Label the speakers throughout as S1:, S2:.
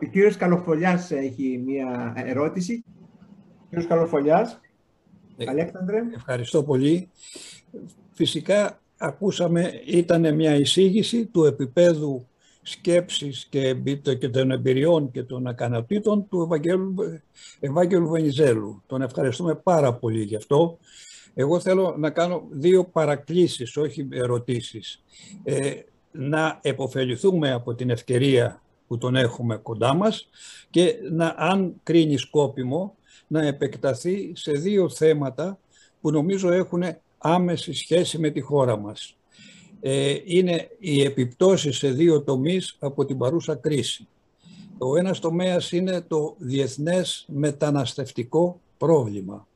S1: Ο κύριος Καλοφολιάς έχει μία ερώτηση. Κύριος Καλοφολιάς, ε, Αλέξανδρε.
S2: Ευχαριστώ πολύ. Φυσικά ακούσαμε, ήταν μια εισήγηση του επίπεδου σκέψης και, και των εμπειριών και των ακανατήτων του Ευαγγέλου, Ευάγγελου Βενιζέλου. Τον ευχαριστούμε πάρα πολύ γι' αυτό. Εγώ θέλω να κάνω δύο παρακλήσεις, όχι ερωτήσεις. Ε, να επωφεληθούμε από την ευκαιρία που τον έχουμε κοντά μας και να, αν κρίνει σκόπιμο, να επεκταθεί σε δύο θέματα που νομίζω έχουν άμεση σχέση με τη χώρα μας. Ε, είναι οι επιπτώσεις σε δύο τομείς από την παρούσα κρίση. Ο ένας τομέας είναι το διεθνές μεταναστευτικό πρόβλημα.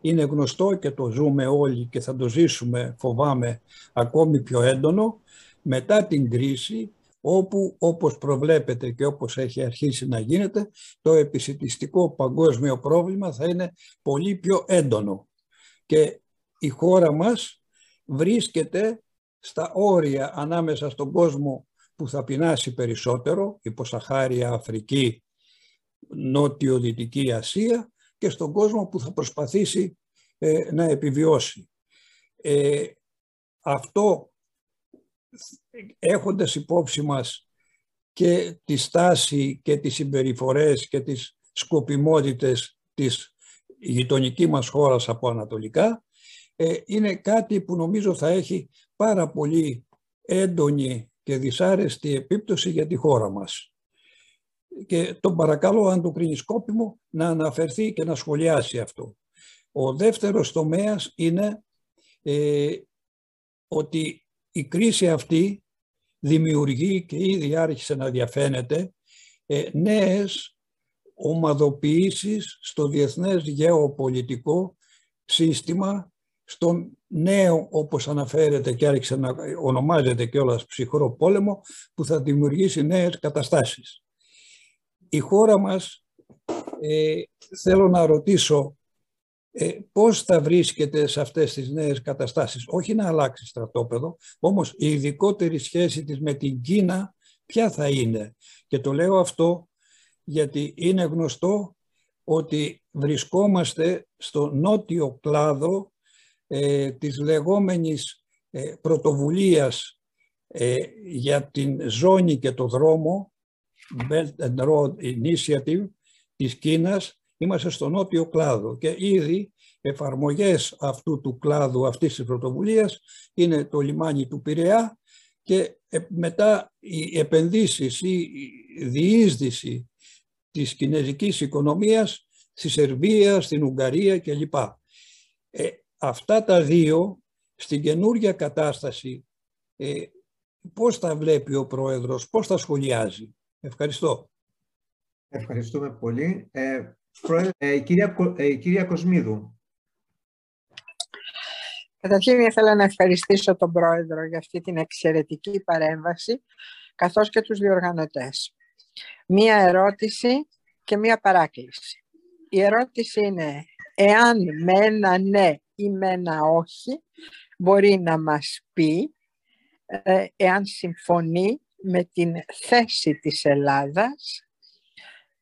S2: Είναι γνωστό και το ζούμε όλοι και θα το ζήσουμε, φοβάμαι, ακόμη πιο έντονο, μετά την κρίση όπου όπως προβλέπεται και όπως έχει αρχίσει να γίνεται, το επισητιστικό παγκόσμιο πρόβλημα θα είναι πολύ πιο έντονο. Και η χώρα μας βρίσκεται στα όρια ανάμεσα στον κόσμο που θα πεινάσει περισσότερο, υποσαχάρια Αφρική, Νότιο-Δυτική Ασία και στον κόσμο που θα προσπαθήσει ε, να επιβιώσει. Ε, αυτό έχοντας υπόψη μας και τη στάση και τις συμπεριφορές και τις σκοπιμότητες της γειτονική μας χώρας από ανατολικά, ε, είναι κάτι που νομίζω θα έχει πάρα πολύ έντονη και δυσάρεστη επίπτωση για τη χώρα μας. Και τον παρακαλώ, αν το κρίνεις σκόπιμο, να αναφερθεί και να σχολιάσει αυτό. Ο δεύτερος τομέας είναι ε, ότι η κρίση αυτή δημιουργεί και ήδη άρχισε να διαφαίνεται ε, νέες ομαδοποιήσεις στο διεθνές γεωπολιτικό σύστημα στον νέο, όπως αναφέρεται και άρχισε να ονομάζεται κιόλας ψυχρό πόλεμο, που θα δημιουργήσει νέες καταστάσεις. Η χώρα μας, ε, θέλω να ρωτήσω, ε, πώς θα βρίσκεται σε αυτές τις νέες καταστάσεις; Όχι να αλλάξει στρατόπεδο, όμως η ειδικότερη σχέση της με την Κίνα ποια θα είναι; Και το λέω αυτό γιατί είναι γνωστό ότι βρισκόμαστε στο νότιο κλάδο ε, της λεγόμενης ε, πρωτοβουλίας ε, για την ζώνη και το δρόμο Belt and Road Initiative της Κίνας είμαστε στο νότιο κλάδο και ήδη εφαρμογές αυτού του κλάδου αυτής της πρωτοβουλίας είναι το λιμάνι του Πειραιά και μετά οι επενδύσεις ή η διείσδυση της κινέζικης οικονομίας στη Σερβία, στην Ουγγαρία κλπ. Ε, αυτά τα δύο στην καινούργια κατάσταση ε, πώς τα βλέπει ο Πρόεδρος, πώς τα σχολιάζει. Ευχαριστώ.
S1: Ευχαριστούμε πολύ. Ε, πρόεδρε, ε, κυρία, ε, κυρία Κοσμίδου.
S3: Καταρχήν ήθελα να ευχαριστήσω τον Πρόεδρο για αυτή την εξαιρετική παρέμβαση, καθώς και τους διοργανωτές. Μία ερώτηση και μία παράκληση. Η ερώτηση είναι, εάν με ένα ναι ή με ένα όχι μπορεί να μας πει ε, εάν συμφωνεί με την θέση της Ελλάδας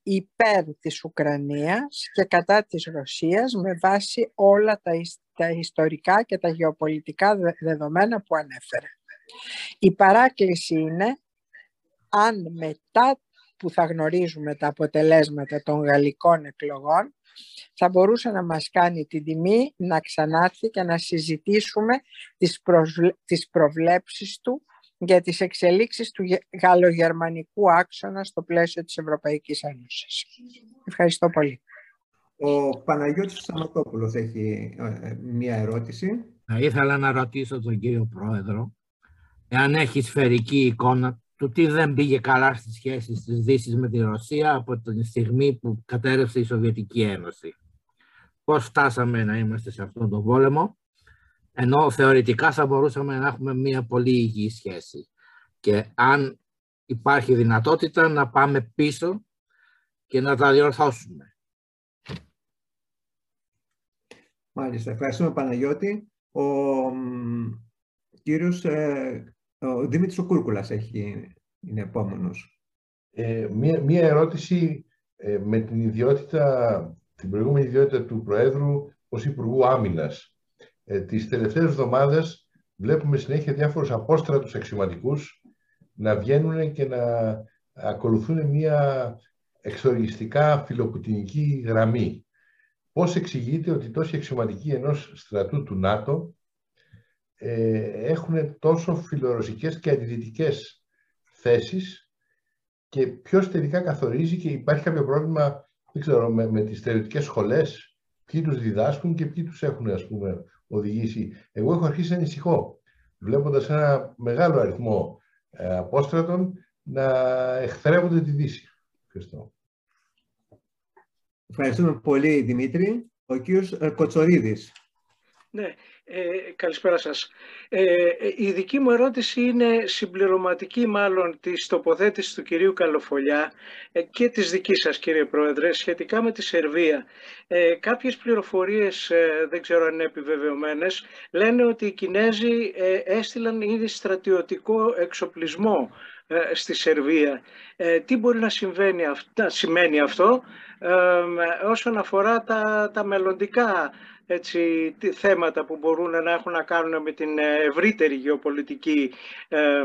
S3: υπέρ της Ουκρανίας και κατά της Ρωσίας με βάση όλα τα, τα ιστορικά και τα γεωπολιτικά δεδομένα που ανέφερε. Η παράκληση είναι αν μετά που θα γνωρίζουμε τα αποτελέσματα των γαλλικών εκλογών θα μπορούσε να μας κάνει την τιμή να ξανάρθει και να συζητήσουμε τις, τις προβλέψεις του για τις εξελίξεις του γαλλογερμανικού άξονα στο πλαίσιο της Ευρωπαϊκής Ένωσης. Ευχαριστώ πολύ.
S1: Ο Παναγιώτης Σταματόπουλος έχει ε, ε, μία ερώτηση.
S4: Θα ήθελα να ρωτήσω τον κύριο Πρόεδρο εάν έχει σφαιρική εικόνα του τι δεν πήγε καλά στις σχέσεις της Δύσης με τη Ρωσία από τη στιγμή που κατέρευσε η Σοβιετική Ένωση. Πώς φτάσαμε να είμαστε σε αυτόν τον πόλεμο, ενώ θεωρητικά θα μπορούσαμε να έχουμε μια πολύ υγιή σχέση. Και αν υπάρχει δυνατότητα να πάμε πίσω και να τα διορθώσουμε.
S1: Μάλιστα. Ευχαριστούμε Παναγιώτη. Ο κύριος ε, ο Δήμητρης ο Κούρκουλας έχει, είναι επόμενος.
S5: Ε, μία, μία ερώτηση ε, με την ιδιότητα, την προηγούμενη ιδιότητα του Προέδρου ως Υπουργού Άμυνας. Ε, τις τελευταίες εβδομάδες βλέπουμε συνέχεια διάφορους απόστρατους αξιωματικούς να βγαίνουν και να ακολουθούν μια εξοργιστικά φιλοπουτινική γραμμή. Πώς εξηγείται ότι τόσοι αξιωματικοί ενός στρατού του ΝΑΤΟ ε, έχουν τόσο φιλορωσικές και αντιδυτικές θέσεις και ποιος τελικά καθορίζει και υπάρχει κάποιο πρόβλημα δεν ξέρω, με, με τις στερεωτικές σχολές, ποιοι τους διδάσκουν και ποιοι τους έχουν ας πούμε, οδηγήσει. Εγώ έχω αρχίσει να ανησυχώ, βλέποντας ένα μεγάλο αριθμό ε, απόστρατων να εχθρεύονται τη Δύση. Ευχαριστώ.
S1: Ευχαριστούμε πολύ, Δημήτρη. Ο κύριος ε, Κοτσορίδης.
S6: Ναι, ε, καλησπέρα σας. Ε, η δική μου ερώτηση είναι συμπληρωματική μάλλον της τοποθέτησης του κυρίου Καλοφολιά ε, και της δικής σας κύριε Πρόεδρε σχετικά με τη Σερβία. Ε, κάποιες πληροφορίες, ε, δεν ξέρω αν είναι επιβεβαιωμένες, λένε ότι οι Κινέζοι ε, έστειλαν ήδη στρατιωτικό εξοπλισμό στη Σερβία. τι μπορεί να, συμβαίνει, να σημαίνει αυτό όσον αφορά τα, τα μελλοντικά έτσι, θέματα που μπορούν να έχουν να κάνουν με την ευρύτερη γεωπολιτική ε,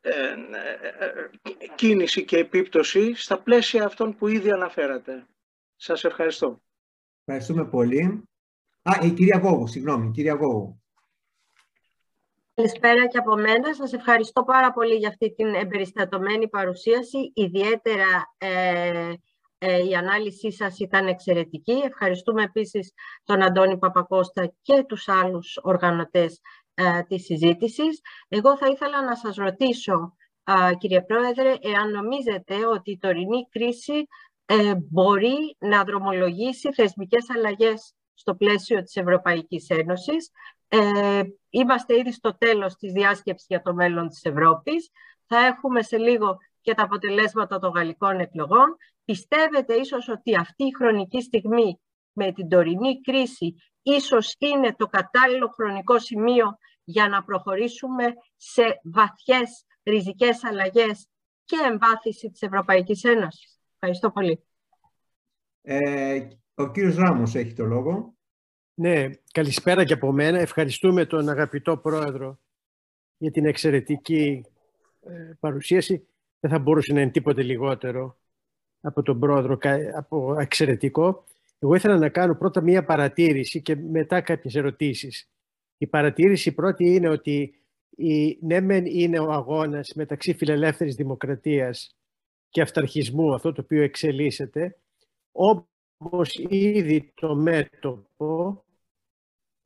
S6: ε, κίνηση και επίπτωση στα πλαίσια αυτών που ήδη αναφέρατε. Σας ευχαριστώ.
S1: Ευχαριστούμε πολύ. Α, η κυρία Γόγου, συγγνώμη, κυρία Γόγου.
S7: Καλησπέρα και από μένα. Σας ευχαριστώ πάρα πολύ για αυτή την εμπεριστατωμένη παρουσίαση, ιδιαίτερα ε, ε, η ανάλυση σας ήταν εξαιρετική. Ευχαριστούμε επίσης τον Αντώνη Παπακώστα και τους άλλους οργανωτές ε, της συζήτησης. Εγώ θα ήθελα να σας ρωτήσω, κύριε Πρόεδρε, εάν νομίζετε ότι η τωρινή κρίση ε, μπορεί να δρομολογήσει θεσμικές αλλαγές στο πλαίσιο της Ευρωπαϊκής Ένωσης. είμαστε ήδη στο τέλος της διάσκεψης για το μέλλον της Ευρώπης. Θα έχουμε σε λίγο και τα αποτελέσματα των γαλλικών εκλογών. Πιστεύετε ίσως ότι αυτή η χρονική στιγμή με την τωρινή κρίση ίσως είναι το κατάλληλο χρονικό σημείο για να προχωρήσουμε σε βαθιές ριζικές αλλαγές και εμβάθυνση της Ευρωπαϊκής Ένωσης. Ευχαριστώ πολύ.
S1: Ε, ο κύριος Ράμος έχει το λόγο.
S8: Ναι, καλησπέρα και από μένα. Ευχαριστούμε τον αγαπητό πρόεδρο για την εξαιρετική ε, παρουσίαση δεν θα μπορούσε να είναι τίποτε λιγότερο από τον πρόεδρο, από εξαιρετικό. Εγώ ήθελα να κάνω πρώτα μία παρατήρηση και μετά κάποιες ερωτήσεις. Η παρατήρηση πρώτη είναι ότι η, ναι μεν είναι ο αγώνας μεταξύ φιλελεύθερης δημοκρατίας και αυταρχισμού, αυτό το οποίο εξελίσσεται, όπως ήδη το μέτωπο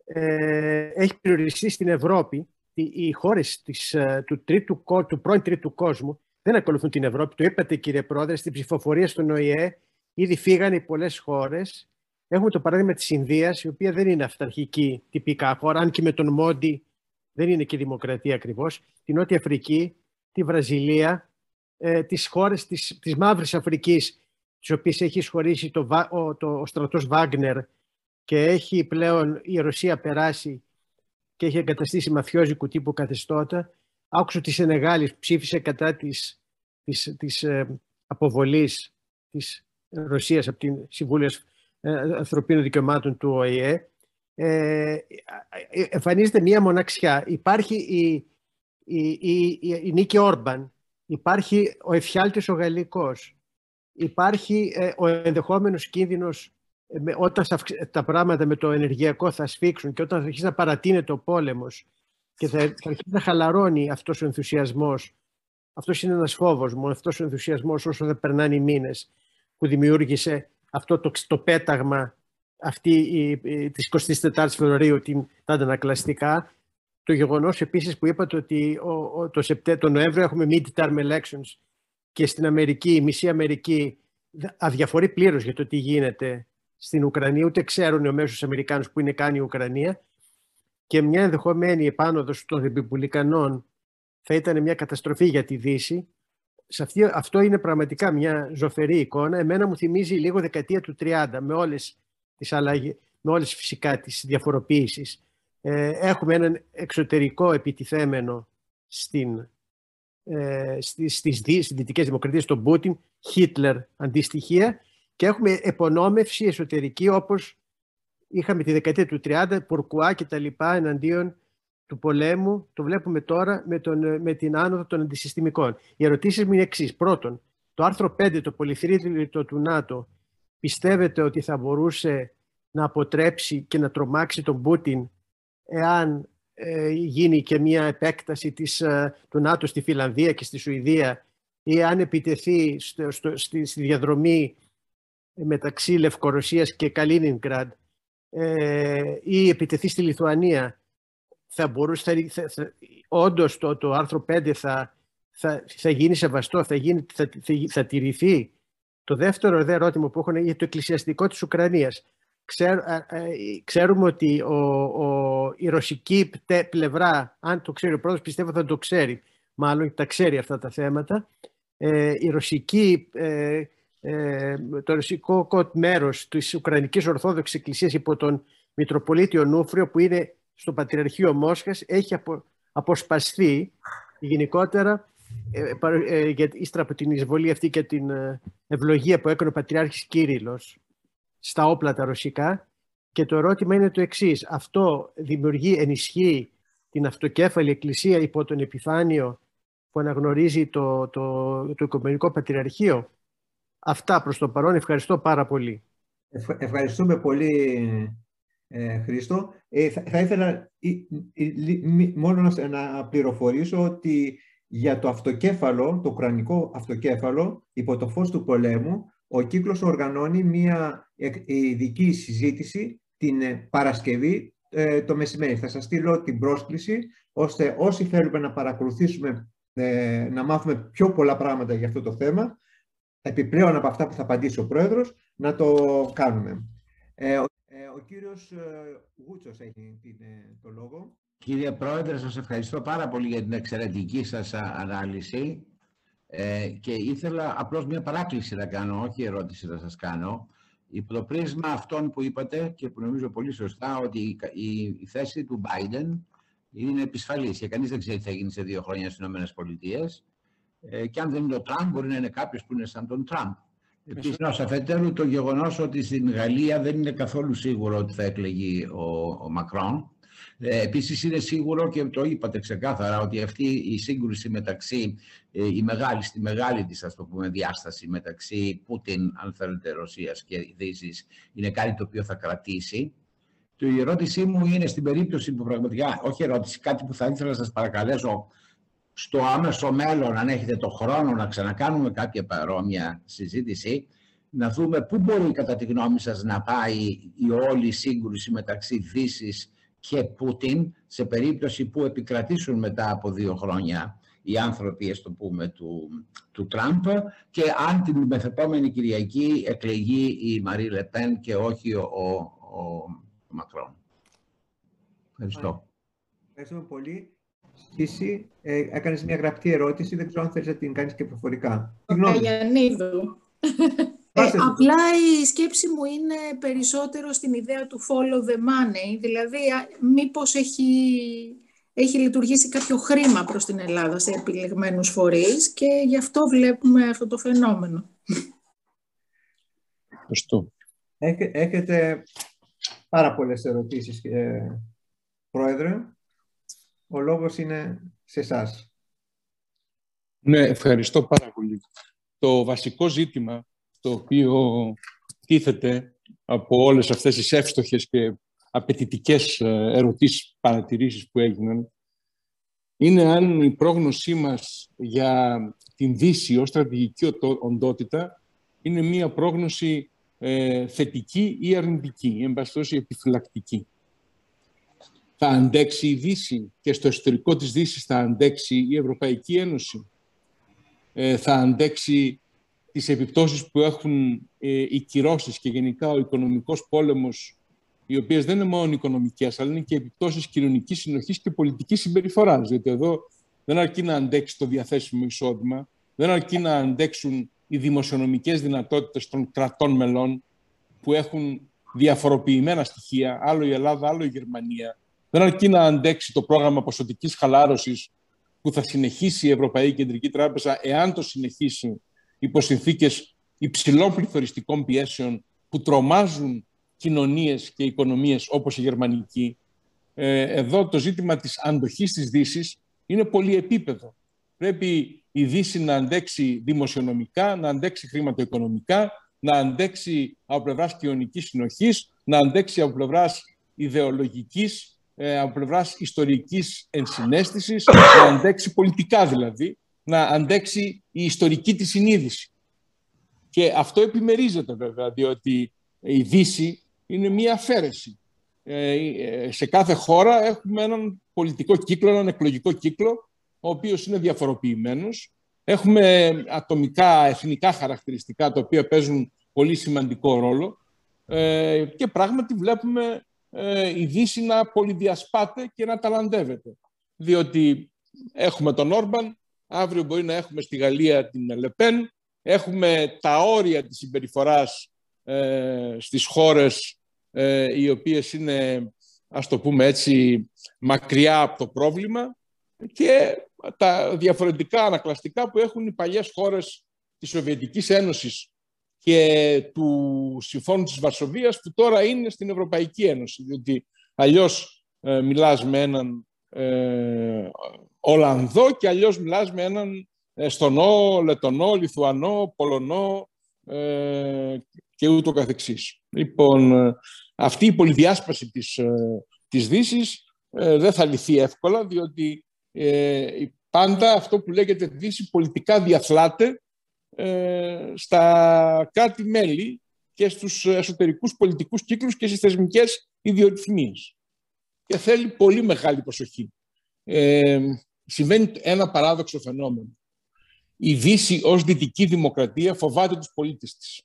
S8: ε, έχει περιοριστεί στην Ευρώπη, οι χώρες της, ε, του, τρίτου, του πρώην τρίτου κόσμου δεν ακολουθούν την Ευρώπη. Το είπατε κύριε Πρόεδρε, στην ψηφοφορία στον ΟΗΕ ήδη φύγανε πολλές χώρες. Έχουμε το παράδειγμα της Ινδίας, η οποία δεν είναι αυταρχική τυπικά χώρα, αν και με τον Μόντι δεν είναι και δημοκρατία ακριβώς. Την Νότια Αφρική, τη Βραζιλία, ε, τις χώρες της, της Μαύρης Αφρικής, τις οποίες έχει σχολήσει το, ο, το, ο στρατός Βάγνερ και έχει πλέον η Ρωσία περάσει και έχει εγκαταστήσει μαφιόζικου τύπου καθεστώτα. Άκουσα ότι η Σενεγάλη ψήφισε κατά της, της, της ε, αποβολής της Ρωσίας από την Συμβούλια ε, Ανθρωπίνων Δικαιωμάτων του ΟΗΕ. Ε, ε, εμφανίζεται μία μοναξιά. Υπάρχει η, η, η, η Νίκη Όρμπαν, υπάρχει ο εφιάλτης ο γαλλικός, υπάρχει ο ενδεχόμενος κίνδυνος όταν τα πράγματα με το ενεργειακό θα σφίξουν και όταν θα αρχίσει να παρατείνεται ο πόλεμος και θα, θα αρχίσει να χαλαρώνει αυτός ο ενθουσιασμός. Αυτός είναι ένας φόβος μου, αυτός ο ενθουσιασμός όσο δεν περνάνε οι μήνες που δημιούργησε αυτό το, το πέταγμα αυτή η, η, της 24 Φεβρουαρίου την, τα αντανακλαστικά. Το γεγονός επίσης που είπατε ότι ο, ο, το, Σεπτέ, το Νοέμβριο έχουμε mid-term elections και στην Αμερική, η μισή Αμερική αδιαφορεί πλήρως για το τι γίνεται στην Ουκρανία, ούτε ξέρουν οι μέσους Αμερικάνους που είναι κάνει η Ουκρανία και μια ενδεχομένη επάνωδος των Ρεπιμπουλικανών θα ήταν μια καταστροφή για τη Δύση. Σε αυτή, αυτό είναι πραγματικά μια ζωφερή εικόνα. Εμένα μου θυμίζει λίγο δεκαετία του 30 με όλες τις αλλαγές, με όλες φυσικά τις διαφοροποίησεις. Ε, έχουμε έναν εξωτερικό επιτιθέμενο στην ε, στις, στις, στις δυτικές δημοκρατίες, τον Πούτιν, Χίτλερ αντιστοιχεία και έχουμε επωνόμευση εσωτερική όπως είχαμε τη δεκαετία του 30, Πορκουά και τα λοιπά εναντίον του πολέμου. Το βλέπουμε τώρα με, τον, με την άνοδο των αντισυστημικών. Οι ερωτήσεις μου είναι εξής. Πρώτον, το άρθρο 5, το πολυθρίτητο του ΝΑΤΟ, πιστεύετε ότι θα μπορούσε να αποτρέψει και να τρομάξει τον Πούτιν εάν ε, γίνει και μια επέκταση της, ε, του ΝΑΤΟ στη Φιλανδία και στη Σουηδία ή αν επιτεθεί στο, στο, στη, στη, διαδρομή μεταξύ Λευκορωσίας και Καλίνινγκραντ ε, ή επιτεθεί στη Λιθουανία θα μπορούσε, θα, θα, όντως το, το άρθρο 5 θα, θα, θα γίνει σεβαστό, θα, γίνει, θα, θα, θα τηρηθεί. Το δεύτερο δε ερώτημα που έχω είναι για το εκκλησιαστικό της Ουκρανίας. Ξέρ, ξέρουμε ότι ο, ο, η ρωσική πλευρά, αν το ξέρει ο πρόεδρος, πιστεύω θα το ξέρει, μάλλον τα ξέρει αυτά τα θέματα. Ε, η ρωσική, ε, ε, το ρωσικό μέρος της Ουκρανικής Ορθόδοξης Εκκλησίας υπό τον Μητροπολίτη Νούφριο που είναι στο Πατριαρχείο Μόσχας έχει απο, αποσπαστεί γενικότερα ε, ε, για, ύστερα από την εισβολή αυτή και την ε, ευλογία που έκανε ο Πατριάρχης Κύριλλος στα όπλα τα ρωσικά και το ερώτημα είναι το εξής. Αυτό δημιουργεί, ενισχύει την αυτοκέφαλη εκκλησία υπό τον επιφάνειο που αναγνωρίζει το, το, το Οικουμενικό Πατριαρχείο; Αυτά προς το παρόν. Ευχαριστώ πάρα πολύ.
S1: Ευχαριστούμε πολύ ε, Χρήστο. Ε, θα, θα, ήθελα μόνο να, να πληροφορήσω ότι για το αυτοκέφαλο, το ουκρανικό αυτοκέφαλο, υπό το φως του πολέμου, ο κύκλος οργανώνει μια ειδική συζήτηση την ε, Παρασκευή ε, το μεσημέρι. Θα σας στείλω την πρόσκληση, ώστε όσοι θέλουμε να παρακολουθήσουμε, ε, να μάθουμε πιο πολλά πράγματα για αυτό το θέμα, επιπλέον από αυτά που θα απαντήσει ο Πρόεδρος, να το κάνουμε. Ο, ο κύριος Γούτσος έχει το λόγο.
S9: Κύριε Πρόεδρε, σας ευχαριστώ πάρα πολύ για την εξαιρετική σας ανάλυση. Ε, και ήθελα απλώς μια παράκληση να κάνω, όχι ερώτηση να σας κάνω. Υπό το πρίσμα αυτών που είπατε και που νομίζω πολύ σωστά ότι η, η θέση του Biden είναι επισφαλής και κανείς δεν ξέρει τι θα γίνει σε δύο χρόνια στις ΗΠΑ ε, και αν δεν είναι ο Τραμπ μπορεί να είναι κάποιος που είναι σαν τον Τραμπ. Επίσης, αφετέρου το γεγονός ότι στην Γαλλία δεν είναι καθόλου σίγουρο ότι θα εκλεγεί ο, ο Μακρόν ε, επίσης είναι σίγουρο και το είπατε ξεκάθαρα ότι αυτή η σύγκρουση μεταξύ, ε, η μεγάλη, στη μεγάλη της ας το πούμε διάσταση μεταξύ Πούτιν, αν θέλετε, Ρωσίας και Δύσης είναι κάτι το οποίο θα κρατήσει. Το η ερώτησή μου είναι στην περίπτωση που πραγματικά, όχι ερώτηση, κάτι που θα ήθελα να σας παρακαλέσω στο άμεσο μέλλον, αν έχετε το χρόνο να ξανακάνουμε κάποια παρόμοια συζήτηση, να δούμε πού μπορεί κατά τη γνώμη σας να πάει η όλη σύγκρουση μεταξύ Δύσης και Πούτιν σε περίπτωση που επικρατήσουν μετά από δύο χρόνια οι άνθρωποι, ας το πούμε, του, του Τραμπ και αν την μεθεπόμενη Κυριακή εκλεγεί η Μαρή Λεπέν και όχι ο, ο, ο Μακρόν. Ευχαριστώ.
S1: Ευχαριστούμε πολύ. Εσύ ε, έκανες μια γραπτή ερώτηση, δεν ξέρω αν θέλεις να την κάνεις και προφορικά.
S10: Ο Καγιανίδου. Ε, απλά η σκέψη μου είναι περισσότερο στην ιδέα του follow the money, δηλαδή μήπως έχει, έχει λειτουργήσει κάποιο χρήμα προς την Ελλάδα σε επιλεγμένους φορείς και γι' αυτό βλέπουμε αυτό το φαινόμενο.
S1: Ευχαριστώ. Έχετε πάρα πολλές ερωτήσεις, ε, Πρόεδρε. Ο λόγος είναι σε εσάς.
S11: Ναι, ευχαριστώ πάρα πολύ. Το βασικό ζήτημα το οποίο τίθεται από όλες αυτές τις εύστοχες και απαιτητικές ε, ερωτήσεις, παρατηρήσεις που έγιναν, είναι αν η πρόγνωσή μας για την Δύση ως στρατηγική οντότητα είναι μία πρόγνωση ε, θετική ή αρνητική, εν πάση επιφυλακτική. Θα αντέξει η Δύση και στο εσωτερικό της Δύσης θα αντέξει η Ευρωπαϊκή Ένωση. Ε, θα αντέξει τις επιπτώσεις που έχουν ε, οι κυρώσεις και γενικά ο οικονομικός πόλεμος, οι οποίες δεν είναι μόνο οικονομικές, αλλά είναι και επιπτώσεις κοινωνικής συνοχής και πολιτικής συμπεριφοράς. Διότι εδώ δεν αρκεί να αντέξει το διαθέσιμο εισόδημα, δεν αρκεί να αντέξουν οι δημοσιονομικές δυνατότητες των κρατών μελών που έχουν διαφοροποιημένα στοιχεία, άλλο η Ελλάδα, άλλο η Γερμανία. Δεν αρκεί να αντέξει το πρόγραμμα ποσοτικής χαλάρωσης που θα συνεχίσει η Ευρωπαϊκή Κεντρική Τράπεζα εάν το συνεχίσει υπό συνθήκες υψηλών πληθωριστικών πιέσεων που τρομάζουν κοινωνίες και οικονομίες όπως η γερμανική. Ε, εδώ το ζήτημα της αντοχής της δύσης είναι πολυεπίπεδο. Πρέπει η Δύση να αντέξει δημοσιονομικά, να αντέξει χρηματοοικονομικά, να αντέξει από πλευράς κοινωνικής συνοχής, να αντέξει από πλευράς ιδεολογικής, ε, από πλευράς ιστορικής ενσυναίσθησης, να αντέξει πολιτικά δηλαδή, να αντέξει η ιστορική της συνείδηση. Και αυτό επιμερίζεται βέβαια, διότι η Δύση είναι μία αφαίρεση. Ε, ε, σε κάθε χώρα έχουμε έναν πολιτικό κύκλο, έναν εκλογικό κύκλο, ο οποίος είναι διαφοροποιημένος. Έχουμε ατομικά, εθνικά χαρακτηριστικά, τα οποία παίζουν πολύ σημαντικό ρόλο. Ε, και πράγματι βλέπουμε η Δύση να πολυδιασπάται και να ταλαντεύεται. Διότι έχουμε τον Όρμπαν, αύριο μπορεί να έχουμε στη Γαλλία την Λεπέν, έχουμε τα όρια της συμπεριφοράς ε, στις χώρες ε, οι οποίες είναι, ας το πούμε έτσι, μακριά από το πρόβλημα και τα διαφορετικά ανακλαστικά που έχουν οι παλιές χώρες της Σοβιετικής Ένωσης και του Συμφώνου της Βαρσοβίας που τώρα είναι στην Ευρωπαϊκή Ένωση. Διότι αλλιώς ε, μιλάς με έναν ε, Ολλανδό και αλλιώς μιλάς με έναν Εστονό, Λετονό, Λιθουανό, Πολωνό ε, και ούτω καθεξής. Λοιπόν, ε, αυτή η πολυδιάσπαση της, ε, της Δύσης δεν θα λυθεί εύκολα, διότι πάντα αυτό που λέγεται Δύση πολιτικά διαθλάται στα κάτι μέλη και στους εσωτερικούς πολιτικούς κύκλους και στις θεσμικές ιδιορυθμίες. Και θέλει πολύ μεγάλη προσοχή. Ε, συμβαίνει ένα παράδοξο φαινόμενο η Δύση ως δυτική δημοκρατία φοβάται τους πολίτες της.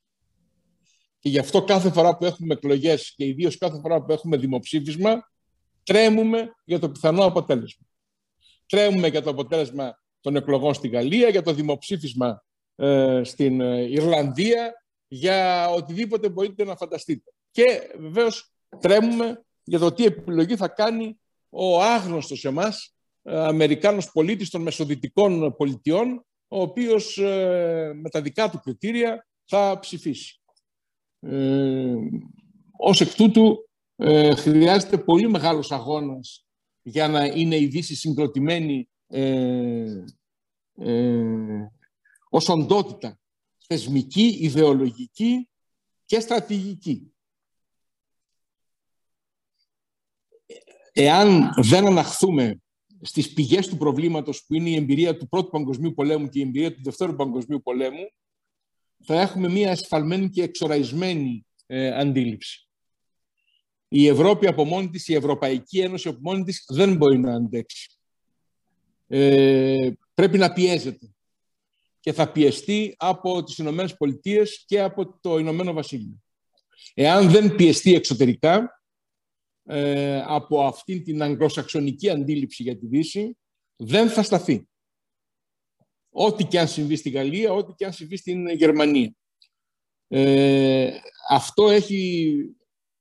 S11: Και γι' αυτό κάθε φορά που έχουμε εκλογές και ιδίως κάθε φορά που έχουμε δημοψήφισμα, τρέμουμε για το πιθανό αποτέλεσμα. Τρέμουμε για το αποτέλεσμα των εκλογών στη Γαλλία, για το δημοψήφισμα ε, στην ε, Ιρλανδία, για οτιδήποτε μπορείτε να φανταστείτε. Και βεβαίως τρέμουμε για το τι επιλογή θα κάνει ο άγνωστος σε εμάς ε, Αμερικάνος πολίτης των μεσοδυτικών πολιτιών, ο οποίος ε, με τα δικά του κριτήρια θα ψηφίσει. Ε, ως εκ τούτου ε, χρειάζεται πολύ μεγάλος αγώνας για να είναι η Δύση συγκροτημένη ε, ε, ως οντότητα θεσμική, ιδεολογική και στρατηγική. Εάν δεν αναχθούμε στις πηγές του προβλήματος που είναι η εμπειρία του Πρώτου Παγκοσμίου Πολέμου και η εμπειρία του Δευτέρου Παγκοσμίου Πολέμου, θα έχουμε μία ασφαλμένη και εξοραϊσμένη ε, αντίληψη. Η Ευρώπη από μόνη της, η Ευρωπαϊκή Ένωση από μόνη της δεν μπορεί να αντέξει. Ε, πρέπει να πιέζεται. Και θα πιεστεί από τις Ηνωμένες Πολιτείες και από το Ηνωμένο Βασίλειο. Εάν δεν πιεστεί εξωτερικά, ε, από αυτήν την αγγλοσαξονική αντίληψη για τη Δύση δεν θα σταθεί. Ό,τι και αν συμβεί στη Γαλλία, ό,τι και αν συμβεί στην Γερμανία. Ε, αυτό έχει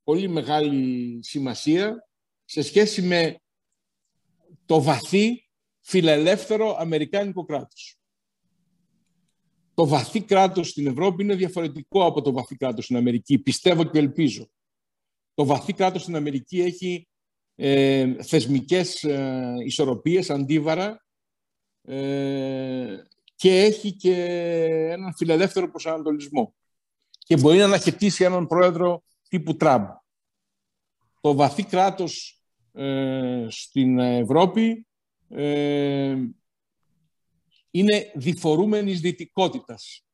S11: πολύ μεγάλη σημασία σε σχέση με το βαθύ φιλελεύθερο αμερικάνικο κράτος. Το βαθύ κράτος στην Ευρώπη είναι διαφορετικό από το βαθύ κράτος στην Αμερική. Πιστεύω και ελπίζω. Το βαθύ κράτος στην Αμερική έχει ε, θεσμικές ε, ισορροπίες, αντίβαρα ε, και έχει και έναν φιλελεύθερο προσανατολισμό και μπορεί να αναχαιτήσει έναν πρόεδρο τύπου Τραμπ. Το βαθύ κράτος ε, στην Ευρώπη ε, είναι διφορούμενης δυτικότητας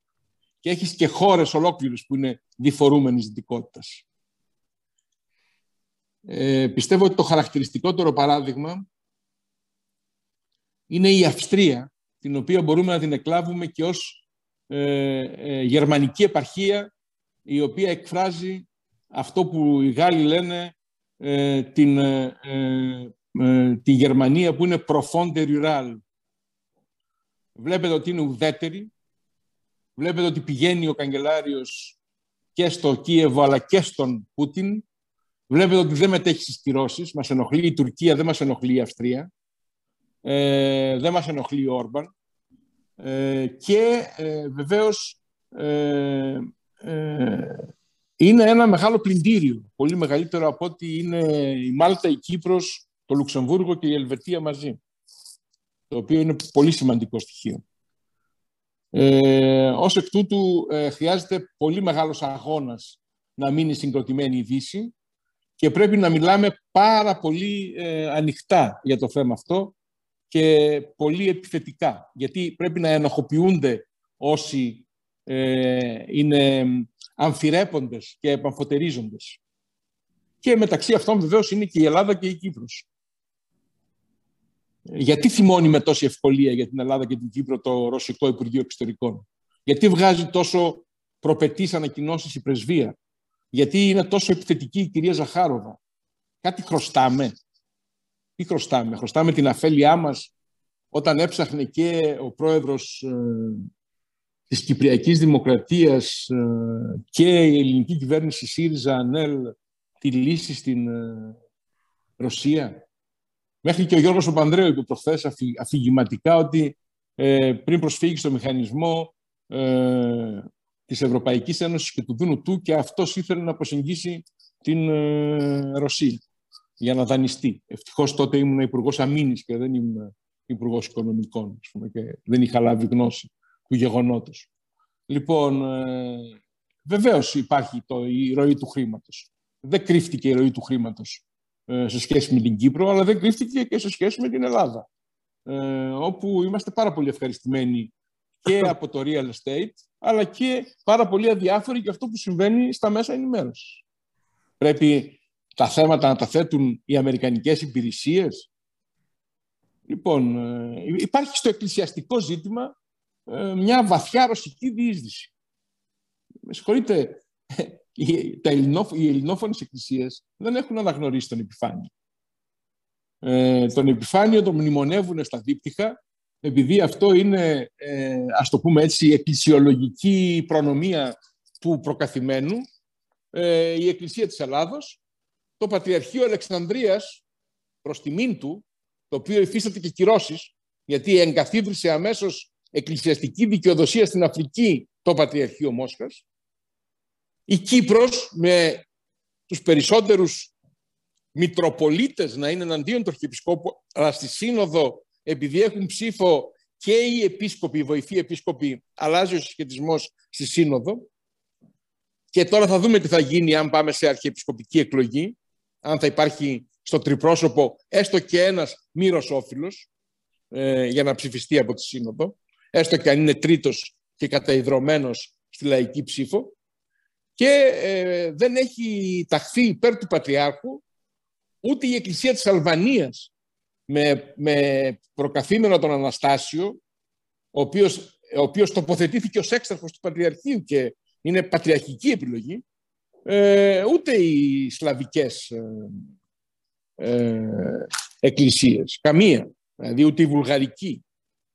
S11: και έχεις και χώρες ολόκληρες που είναι διφορούμενης δυτικότητας. Ε, πιστεύω ότι το χαρακτηριστικότερο παράδειγμα είναι η Αυστρία, την οποία μπορούμε να την εκλάβουμε και ως ε, ε, γερμανική επαρχία, η οποία εκφράζει αυτό που οι Γάλλοι λένε την, τη Γερμανία που είναι profonde rural. Βλέπετε ότι είναι ουδέτερη, βλέπετε ότι πηγαίνει ο καγκελάριος και στο Κίεβο αλλά και στον Πούτιν Βλέπετε ότι δεν μετέχει στις κυρώσεις. Μας ενοχλεί η Τουρκία, δεν μας ενοχλεί η Αυστρία. Ε, δεν μας ενοχλεί ο Όρμπαν. Ε, και ε, βεβαίως ε, είναι ένα μεγάλο πλυντήριο, πολύ μεγαλύτερο από ό,τι είναι η Μάλτα, η Κύπρος, το Λουξεμβούργο και η Ελβετία μαζί, το οποίο είναι πολύ σημαντικό στοιχείο. Ε, ως εκ τούτου χρειάζεται πολύ μεγάλος αγώνας να μείνει συγκροτημένη η Δύση και πρέπει να μιλάμε πάρα πολύ ανοιχτά για το θέμα αυτό και πολύ επιθετικά, γιατί πρέπει να ενοχοποιούνται όσοι ε, είναι αμφιρέποντες και επαμφωτερίζοντες. Και μεταξύ αυτών βεβαίως είναι και η Ελλάδα και η Κύπρος. Γιατί θυμώνει με τόση ευκολία για την Ελλάδα και την Κύπρο το Ρωσικό Υπουργείο Εξωτερικών; Γιατί βγάζει τόσο προπετής ανακοινώσεις η πρεσβεία; Γιατί είναι τόσο επιθετική η κυρία Ζαχάροβα; Κάτι χρωστάμε. Τι χρωστάμε; Χρωστάμε την αφέλειά μας όταν έψαχνε και ο πρόεδρος ε, της Κυπριακής Δημοκρατίας ε, και η ελληνική κυβέρνηση ΣΥΡΙΖΑ ΑΝΕΛ τη λύση στην ε, Ρωσία; Μέχρι και ο Γιώργος Οπανδρέου είπε προχθές αφηγηματικά ότι πριν προσφύγει στο μηχανισμό ε, της Ευρωπαϊκής Ένωσης και του Δούνου του και αυτός ήθελε να προσεγγίσει την Ρωσία για να δανειστεί. Ευτυχώς τότε ήμουν υπουργός αμήνης και δεν ήμουν υπουργός οικονομικών πούμε, και δεν είχα λάβει γνώση του γεγονότος. Λοιπόν, ε, βεβαίως υπάρχει το, η ροή του χρήματος. Δεν κρύφτηκε η ροή του χρήματος ε, σε σχέση με την Κύπρο, αλλά δεν κρύφτηκε και σε σχέση με την Ελλάδα. Ε, όπου είμαστε πάρα πολύ ευχαριστημένοι και από το real estate, αλλά και πάρα πολύ αδιάφοροι για αυτό που συμβαίνει στα μέσα ενημέρωσης. Πρέπει τα θέματα να τα θέτουν οι αμερικανικές υπηρεσίες. Λοιπόν, ε, υπάρχει στο εκκλησιαστικό ζήτημα ε, μια βαθιά ρωσική διείσδυση. Με συγχωρείτε, οι, τα οι ελληνόφωνες εκκλησίες δεν έχουν αναγνωρίσει τον Επιφάνιο. Ε, τον Επιφάνιο τον μνημονεύουν στα δίπτυχα, επειδή αυτό είναι, ε, ας το πούμε έτσι, η εκκλησιολογική προνομία του προκαθημένου. Ε, η Εκκλησία της Ελλάδος το Πατριαρχείο Αλεξανδρίας προς τιμήν του, το οποίο υφίσταται και κυρώσεις, γιατί εγκαθίδρυσε αμέσως εκκλησιαστική δικαιοδοσία στην Αφρική το Πατριαρχείο Μόσχας, η Κύπρος με τους περισσότερους Μητροπολίτες να είναι εναντίον του Αρχιεπισκόπου, αλλά στη Σύνοδο, επειδή έχουν ψήφο και οι επίσκοποι, οι βοηθοί επίσκοποι, αλλάζει ο συσχετισμός στη Σύνοδο. Και τώρα θα δούμε τι θα γίνει αν πάμε σε αρχιεπισκοπική εκλογή αν θα υπάρχει στο τριπρόσωπο έστω και ένας μη ρωσόφιλος ε, για να ψηφιστεί από τη Σύνοδο, έστω και αν είναι τρίτος και καταϊδρωμένος στη λαϊκή ψήφο και ε, δεν έχει ταχθεί υπέρ του Πατριάρχου ούτε η Εκκλησία της Αλβανίας με, με προκαθήμενο τον Αναστάσιο, ο οποίος, ο οποίος τοποθετήθηκε ως έξαρχος του Πατριαρχείου και είναι πατριαρχική επιλογή, ε, ούτε οι σλαβικές ε, ε, εκκλησίες. Καμία. Δηλαδή ούτε η βουλγαρική,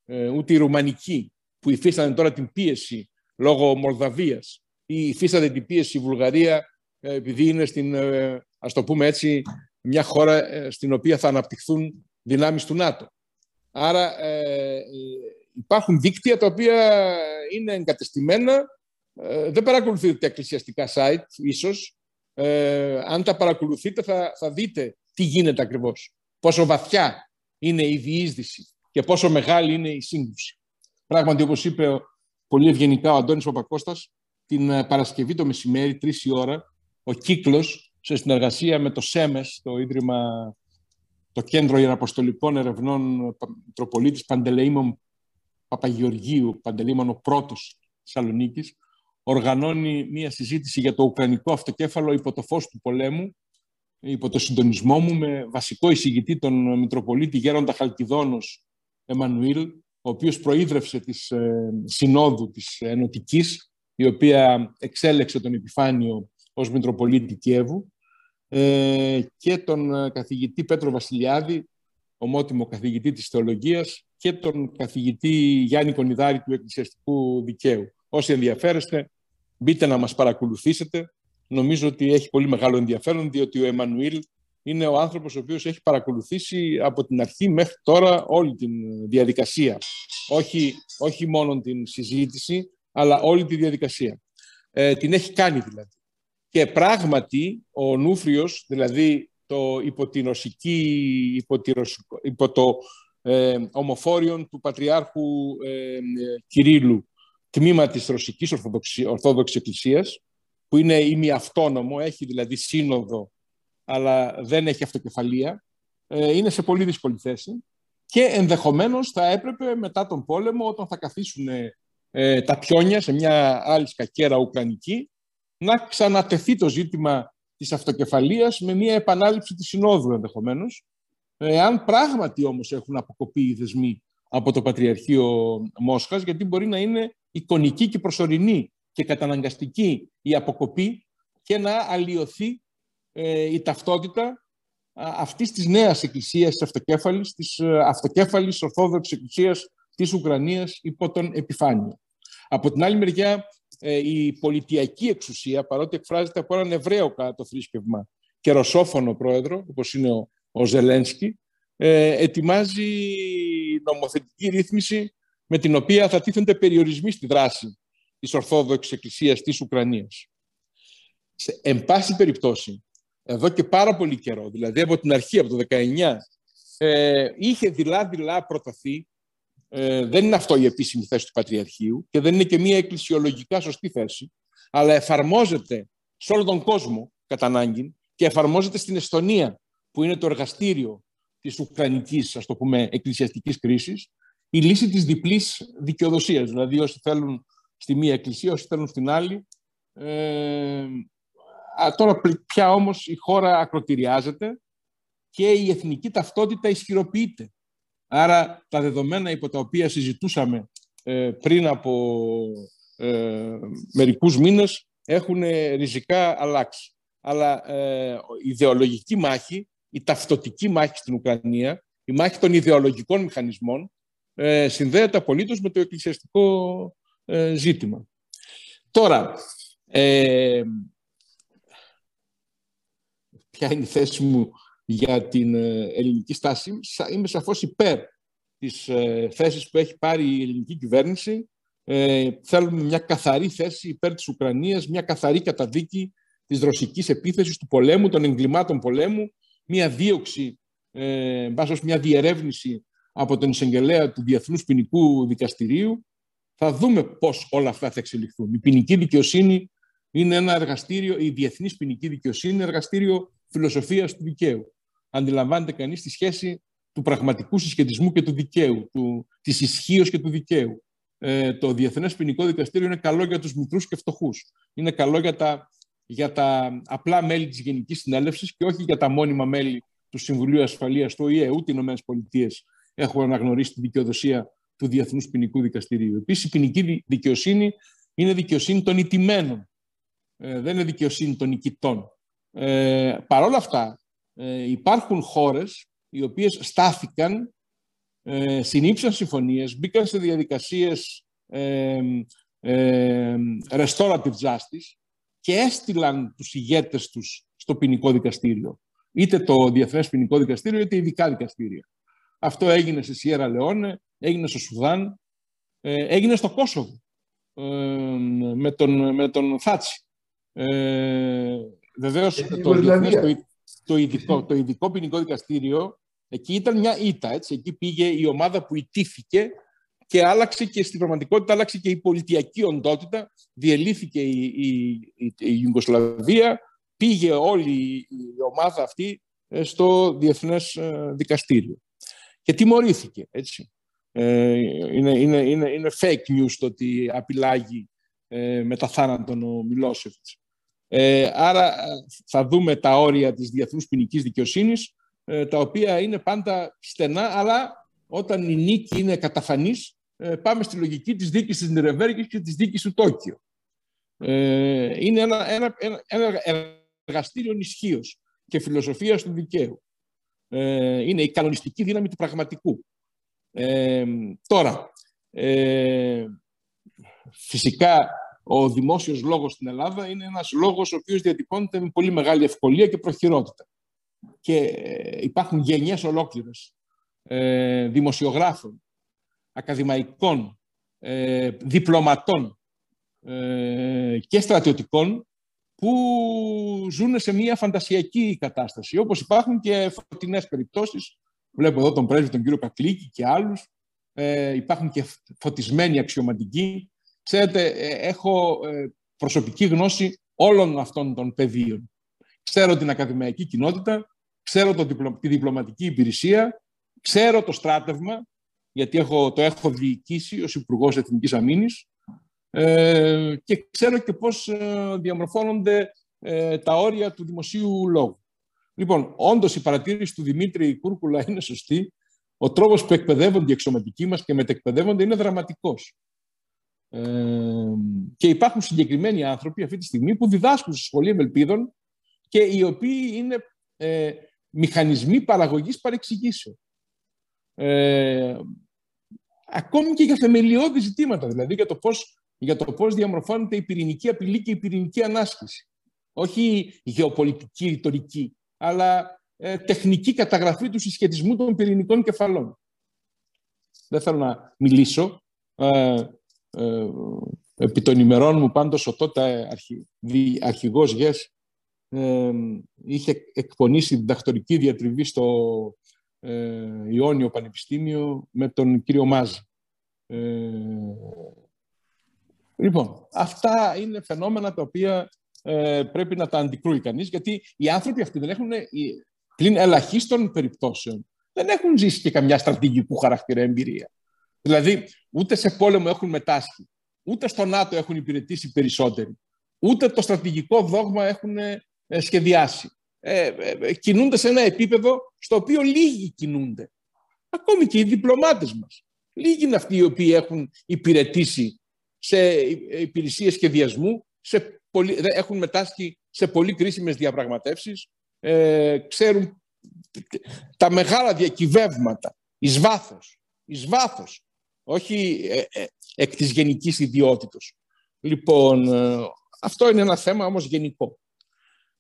S11: ε, ούτε η ρουμανική που υφίστανται τώρα την πίεση λόγω Μολδαβίας ή υφίσταται την πίεση η Βουλγαρία ε, επειδή είναι στην, ας το πούμε έτσι, μια χώρα στην οποία θα αναπτυχθούν δυνάμεις του ΝΑΤΟ. Άρα υπάρχουν δίκτυα τα οποία είναι εγκατεστημένα ε, δεν παρακολουθείτε τα εκκλησιαστικά site, ίσως. Ε, αν τα παρακολουθείτε θα, θα δείτε τι γίνεται ακριβώς. Πόσο βαθιά είναι η διείσδυση και πόσο μεγάλη είναι η σύγκρουση. Πράγματι, όπως είπε πολύ ευγενικά ο Αντώνης Παπακώστας, την ε, Παρασκευή το μεσημέρι, τρεις η ώρα, ο κύκλος, σε συνεργασία με το ΣΕΜΕΣ, το Ίδρυμα, το Κέντρο Ιεραποστολικών Ερευνών Μητροπολίτης Παντελεήμων Παπαγεωργίου, Παντελεήμων ο πρώτος Θεσσαλονίκης, οργανώνει μία συζήτηση για το Ουκρανικό αυτοκέφαλο υπό το φως του πολέμου, υπό το συντονισμό μου με βασικό εισηγητή τον Μητροπολίτη Γέροντα Χαλκιδόνος Εμμανουήλ, ο οποίος προείδρευσε της ε, συνόδου της Ενωτικής, η οποία εξέλεξε τον Επιφάνιο ως Μητροπολίτη Κιέβου, ε, και τον ε, καθηγητή Πέτρο Βασιλιάδη, ομότιμο καθηγητή της θεολογίας, και τον καθηγητή Γιάννη Κονιδάρη του Εκκλησιαστικού Δικαίου. Όσοι ενδιαφέρεστε, μπείτε να μας παρακολουθήσετε. Νομίζω ότι έχει πολύ μεγάλο ενδιαφέρον, διότι ο Εμμανουήλ είναι ο άνθρωπος ο οποίος έχει παρακολουθήσει από την αρχή μέχρι τώρα όλη την διαδικασία. Όχι, όχι μόνο την συζήτηση, αλλά όλη τη διαδικασία. Ε, την έχει κάνει δηλαδή. Και πράγματι ο Νούφριος, δηλαδή το υπό, την υπό, υπό το ε, ομοφόριον του Πατριάρχου ε, Κυρίλου, τμήμα της Ρωσικής Ορθόδοξης Εκκλησίας, που είναι ημιαυτόνομο, έχει δηλαδή σύνοδο, αλλά δεν έχει αυτοκεφαλία, ε, είναι σε πολύ δύσκολη θέση και ενδεχομένως θα έπρεπε μετά τον πόλεμο, όταν θα καθίσουν ε, τα πιόνια σε μια άλλη σκακέρα ουκρανική, να ξανατεθεί το ζήτημα της αυτοκεφαλίας με μια επανάληψη της Συνόδου ενδεχομένως, εάν πράγματι όμως έχουν αποκοπεί οι δεσμοί από το Πατριαρχείο Μόσχας, γιατί μπορεί να είναι εικονική και προσωρινή και καταναγκαστική η αποκοπή και να αλλοιωθεί ε, η ταυτότητα αυτής της νέας εκκλησίας της αυτοκέφαλης, της ε, αυτοκέφαλης Ορθόδοξης Εκκλησίας της Ουκρανίας υπό τον Επιφάνιο. Από την άλλη μεριά, ε, η πολιτιακή εξουσία, παρότι εκφράζεται από έναν Εβραίο κατά το θρήσκευμα και ρωσόφωνο πρόεδρο, όπως είναι ο, ο Ζελένσκι, ετοιμάζει νομοθετική ρύθμιση με την οποία θα τίθενται περιορισμοί στη δράση της Ορθόδοξης Εκκλησίας της Ουκρανίας. Σε, εν πάση περιπτώσει, εδώ και πάρα πολύ καιρό, δηλαδή από την αρχή, από το 19, ε, είχε δειλά-δειλά προταθεί, ε, δεν είναι αυτό η επίσημη θέση του Πατριαρχείου και δεν είναι και μια εκκλησιολογικά σωστή θέση, αλλά εφαρμόζεται σε όλο τον κόσμο κατά ανάγκη και εφαρμόζεται στην Εστονία, που είναι το εργαστήριο της Ουκρανικής, ας το πούμε, εκκλησιαστικής κρίσης, η λύση της διπλής δικαιοδοσίας. Δηλαδή, όσοι θέλουν στη μία εκκλησία, όσοι θέλουν στην άλλη. Ε, τώρα πια όμως η χώρα ακροτηριάζεται και η εθνική ταυτότητα ισχυροποιείται. Άρα τα δεδομένα υπό τα οποία συζητούσαμε ε, πριν από ε, μερικούς μήνες έχουν ριζικά αλλάξει. Αλλά ε, η ιδεολογική μάχη, η ταυτοτική μάχη στην Ουκρανία, η μάχη των ιδεολογικών μηχανισμών, ε, συνδέεται απολύτως με το εκκλησιαστικό ε, ζήτημα. Τώρα, ε, ποια είναι η θέση μου για την ε, ελληνική στάση. Είμαι σαφώς υπέρ της ε, θέσης που έχει πάρει η ελληνική κυβέρνηση. Ε, θέλουμε μια καθαρή θέση υπέρ της Ουκρανίας, μια καθαρή καταδίκη της ρωσικής επίθεσης του πολέμου, των εγκλημάτων πολέμου, μια δίωξη, ε, μια διερεύνηση από τον εισαγγελέα του Διεθνούς Ποινικού Δικαστηρίου. Θα δούμε πώς όλα αυτά θα εξελιχθούν. Η ποινική δικαιοσύνη είναι ένα εργαστήριο, η διεθνής ποινική δικαιοσύνη είναι εργαστήριο φιλοσοφίας του δικαίου. Αντιλαμβάνεται κανείς τη σχέση του πραγματικού συσχετισμού και του δικαίου, του, της ισχύως και του δικαίου. Ε, το Διεθνές Ποινικό Δικαστήριο είναι καλό για τους μικρούς και φτωχούς. Είναι καλό για τα, για τα απλά μέλη της Γενικής Συνέλευσης και όχι για τα μόνιμα μέλη του Συμβουλίου Ασφαλείας του ΟΗΕ, ούτε οι ΗΠΑ έχουν αναγνωρίσει τη δικαιοδοσία του Διεθνούς Ποινικού Δικαστηρίου. Επίσης, η ποινική δικαιοσύνη είναι δικαιοσύνη των ηττημένων. Ε, δεν είναι δικαιοσύνη των νικητών. Ε, Παρ' όλα αυτά, ε, υπάρχουν χώρες οι οποίες στάθηκαν, ε, συνήψαν συμφωνίες, μπήκαν σε διαδικασίες ε, ε, restorative justice και έστειλαν τους ηγέτες τους στο ποινικό δικαστήριο. Είτε το Διεθνές Ποινικό Δικαστήριο, είτε ειδικά δικαστήρια. Αυτό έγινε στη Σιέρα Λεόνε, έγινε στο Σουδάν, ε, έγινε στο Κόσοβο ε, με, τον, με τον Θάτσι. Ε, βεβαίως το, το, το, ειδικό, το ειδικό ποινικό δικαστήριο εκεί ήταν μια ήττα. Έτσι. Εκεί πήγε η ομάδα που ιτήθηκε και άλλαξε και στην πραγματικότητα άλλαξε και η πολιτιακή οντότητα. Διελήθηκε η, η, η, η Ιουγκοσλαβία, πήγε όλη η ομάδα αυτή στο Διεθνές Δικαστήριο και τιμωρήθηκε. Έτσι. Ε, είναι, είναι, είναι, είναι fake news το ότι απειλάγει ε, με τα θάνατον ο Μιλόσεφτς. Ε, άρα θα δούμε τα όρια της διεθνούς ποινικής δικαιοσύνης, ε, τα οποία είναι πάντα στενά, αλλά όταν η νίκη είναι καταφανής, ε, πάμε στη λογική της δίκης της Νιρεβέργης και της δίκης του Τόκιο. Ε, είναι ένα, ένα, ένα, ένα εργαστήριο ισχύω και φιλοσοφίας του δικαίου. Ε, είναι η κανονιστική δύναμη του πραγματικού. Ε, τώρα, ε, φυσικά ο δημόσιος λόγος στην Ελλάδα είναι ένας λόγος ο οποίος διατυπώνεται με πολύ μεγάλη ευκολία και προχειρότητα. και υπάρχουν γενιές ολόκληρες ε, δημοσιογράφων, ακαδημαϊκών, ε, διπλωματών ε, και στρατιωτικών που ζουν σε μια φαντασιακή κατάσταση. Όπως υπάρχουν και φωτεινές περιπτώσεις. Βλέπω εδώ τον πρέσβη, τον κύριο Κακλίκη και άλλους. Ε, υπάρχουν και φωτισμένοι αξιωματικοί. Ξέρετε, ε, έχω ε, προσωπική γνώση όλων αυτών των πεδίων. Ξέρω την ακαδημαϊκή κοινότητα, ξέρω το, τη διπλωματική υπηρεσία, ξέρω το στράτευμα, γιατί έχω, το έχω διοικήσει ως υπουργός Εθνικής Αμήνης ε, και ξέρω και πώς ε, διαμορφώνονται ε, τα όρια του δημοσίου λόγου. Λοιπόν, όντως η παρατήρηση του Δημήτρη Κούρκουλα είναι σωστή. Ο τρόπος που εκπαιδεύονται οι εξωματικοί μας και μετεκπαιδεύονται είναι δραματικός. Ε, και υπάρχουν συγκεκριμένοι άνθρωποι αυτή τη στιγμή που διδάσκουν στη σχολή ευελπίδων και οι οποίοι είναι ε, μηχανισμοί παραγωγής παρεξηγήσεων. Ε, ακόμη και για θεμελιώδη ζητήματα, δηλαδή για το πώς, για το πώς διαμορφώνεται η πυρηνική απειλή και η πυρηνική ανάσκηση. Όχι γεωπολιτική, ρητορική, αλλά ε, τεχνική καταγραφή του συσχετισμού των πυρηνικών κεφαλών. Δεν θέλω να μιλήσω. Ε, ε, επί των ημερών μου πάντως ο τότε αρχι, αρχηγός ΓΕΣ ε, είχε εκπονήσει διδακτορική διατριβή στο ε, Ιόνιο Πανεπιστήμιο με τον κύριο Μάζη. Ε, λοιπόν, αυτά είναι φαινόμενα τα οποία ε, πρέπει να τα αντικρούει κανείς, γιατί οι άνθρωποι αυτοί δεν έχουν, πλην ελαχίστων περιπτώσεων, δεν έχουν ζήσει και καμιά στρατηγικού χαρακτήρα εμπειρία. Δηλαδή, ούτε σε πόλεμο έχουν μετάσχει, ούτε στο ΝΑΤΟ έχουν υπηρετήσει περισσότεροι, ούτε το στρατηγικό δόγμα έχουν ε, σχεδιάσει. Ε, ε, ε, κινούνται σε ένα επίπεδο στο οποίο λίγοι κινούνται. Ακόμη και οι διπλωμάτες μας. Λίγοι είναι αυτοί οι οποίοι έχουν υπηρετήσει σε υπηρεσίες σχεδιασμού, σε πολύ, έχουν μετάσχει σε πολύ κρίσιμες διαπραγματεύσεις, ε, ξέρουν τα μεγάλα διακυβεύματα, εις βάθος, εις βάθος όχι ε, ε, εκ της γενικής ιδιότητος. Λοιπόν, αυτό είναι ένα θέμα όμως γενικό.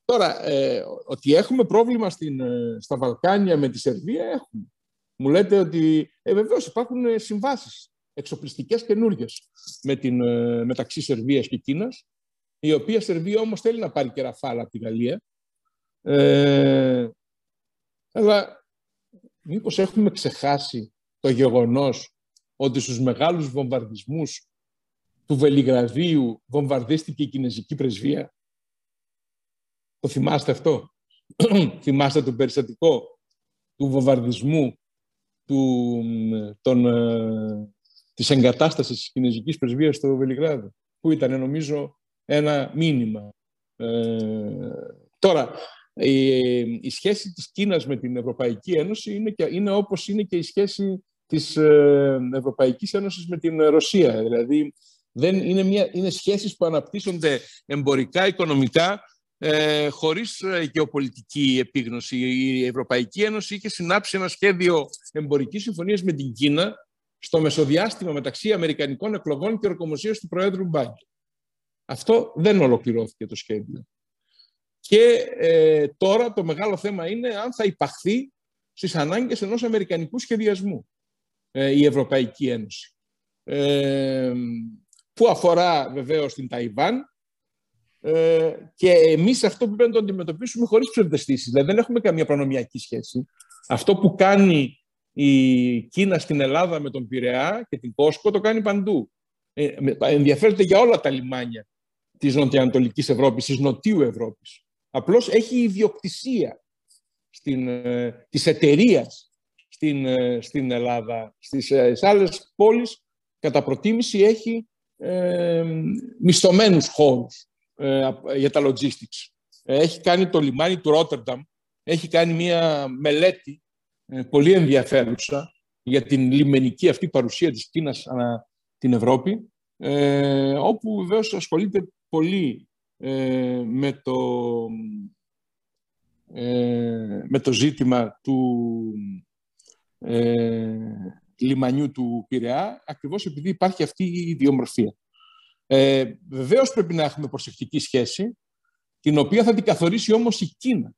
S11: Τώρα, ε, ότι έχουμε πρόβλημα στην, ε, στα Βαλκάνια με τη Σερβία, έχουμε. Μου λέτε ότι ε, βεβαίως υπάρχουν ε, συμβάσεις εξοπλιστικές καινούργιες με την, μεταξύ Σερβίας και Κίνας, η οποία Σερβία όμως θέλει να πάρει και ραφάλα από τη Γαλλία. Ε, αλλά μήπως έχουμε ξεχάσει το γεγονός ότι στους μεγάλους βομβαρδισμούς του Βελιγραδίου βομβαρδίστηκε η Κινέζικη πρεσβεία. Το θυμάστε αυτό; θυμάστε το περιστατικό του βομβαρδισμού του, των, ε, της εγκατάστασης της Κινέζικης Πρεσβείας στο Βελιγράδι, που ήταν νομίζω ένα μήνυμα. Ε, τώρα, η, σχέση της Κίνας με την Ευρωπαϊκή Ένωση είναι, και, είναι όπως είναι και η σχέση της ε, Ευρωπαϊκής Ένωσης με την Ρωσία. Δηλαδή, δεν είναι, μια, είναι σχέσεις που αναπτύσσονται εμπορικά, οικονομικά, ε, χωρίς ε, γεωπολιτική επίγνωση. Η Ευρωπαϊκή Ένωση είχε συνάψει ένα σχέδιο εμπορικής συμφωνίας με την Κίνα στο μεσοδιάστημα μεταξύ Αμερικανικών εκλογών και ορκομοσίας του Προέδρου Μπάγκη. Αυτό δεν ολοκληρώθηκε το σχέδιο. Και ε, τώρα το μεγάλο θέμα είναι αν θα υπαχθεί στις ανάγκες ενός αμερικανικού σχεδιασμού ε, η Ευρωπαϊκή Ένωση. Ε, που αφορά βεβαίως την Ταϊβάν, ε, και εμείς αυτό που πρέπει να το αντιμετωπίσουμε χωρίς ψευδεστήσεις. Δηλαδή δεν έχουμε καμία προνομιακή σχέση. Αυτό που κάνει η Κίνα στην Ελλάδα με τον Πειραιά και την Κόσκο το κάνει παντού. Ε, ενδιαφέρεται για όλα τα λιμάνια της Νοτιοανατολικής Ευρώπης, της Νοτιού Ευρώπης. Απλώς έχει ιδιοκτησία στην, ε, της εταιρείας στην, ε, στην Ελλάδα. Στις, ε, άλλες πόλεις, κατά προτίμηση, έχει ε, μισθωμένους χώρους. Ε, για τα logistics. Ε, έχει κάνει το λιμάνι του Ρότερνταμ, έχει κάνει μια μελέτη ε, πολύ ενδιαφέρουσα για την λιμενική αυτή παρουσία της Κίνας ανά την Ευρώπη, όπου βεβαίως ασχολείται πολύ με το, με το ζήτημα του λιμανιού του Πειραιά, ακριβώς επειδή υπάρχει αυτή η ιδιομορφία. Ε, βεβαίως πρέπει να έχουμε προσεκτική σχέση, την οποία θα την καθορίσει όμως η Κίνα.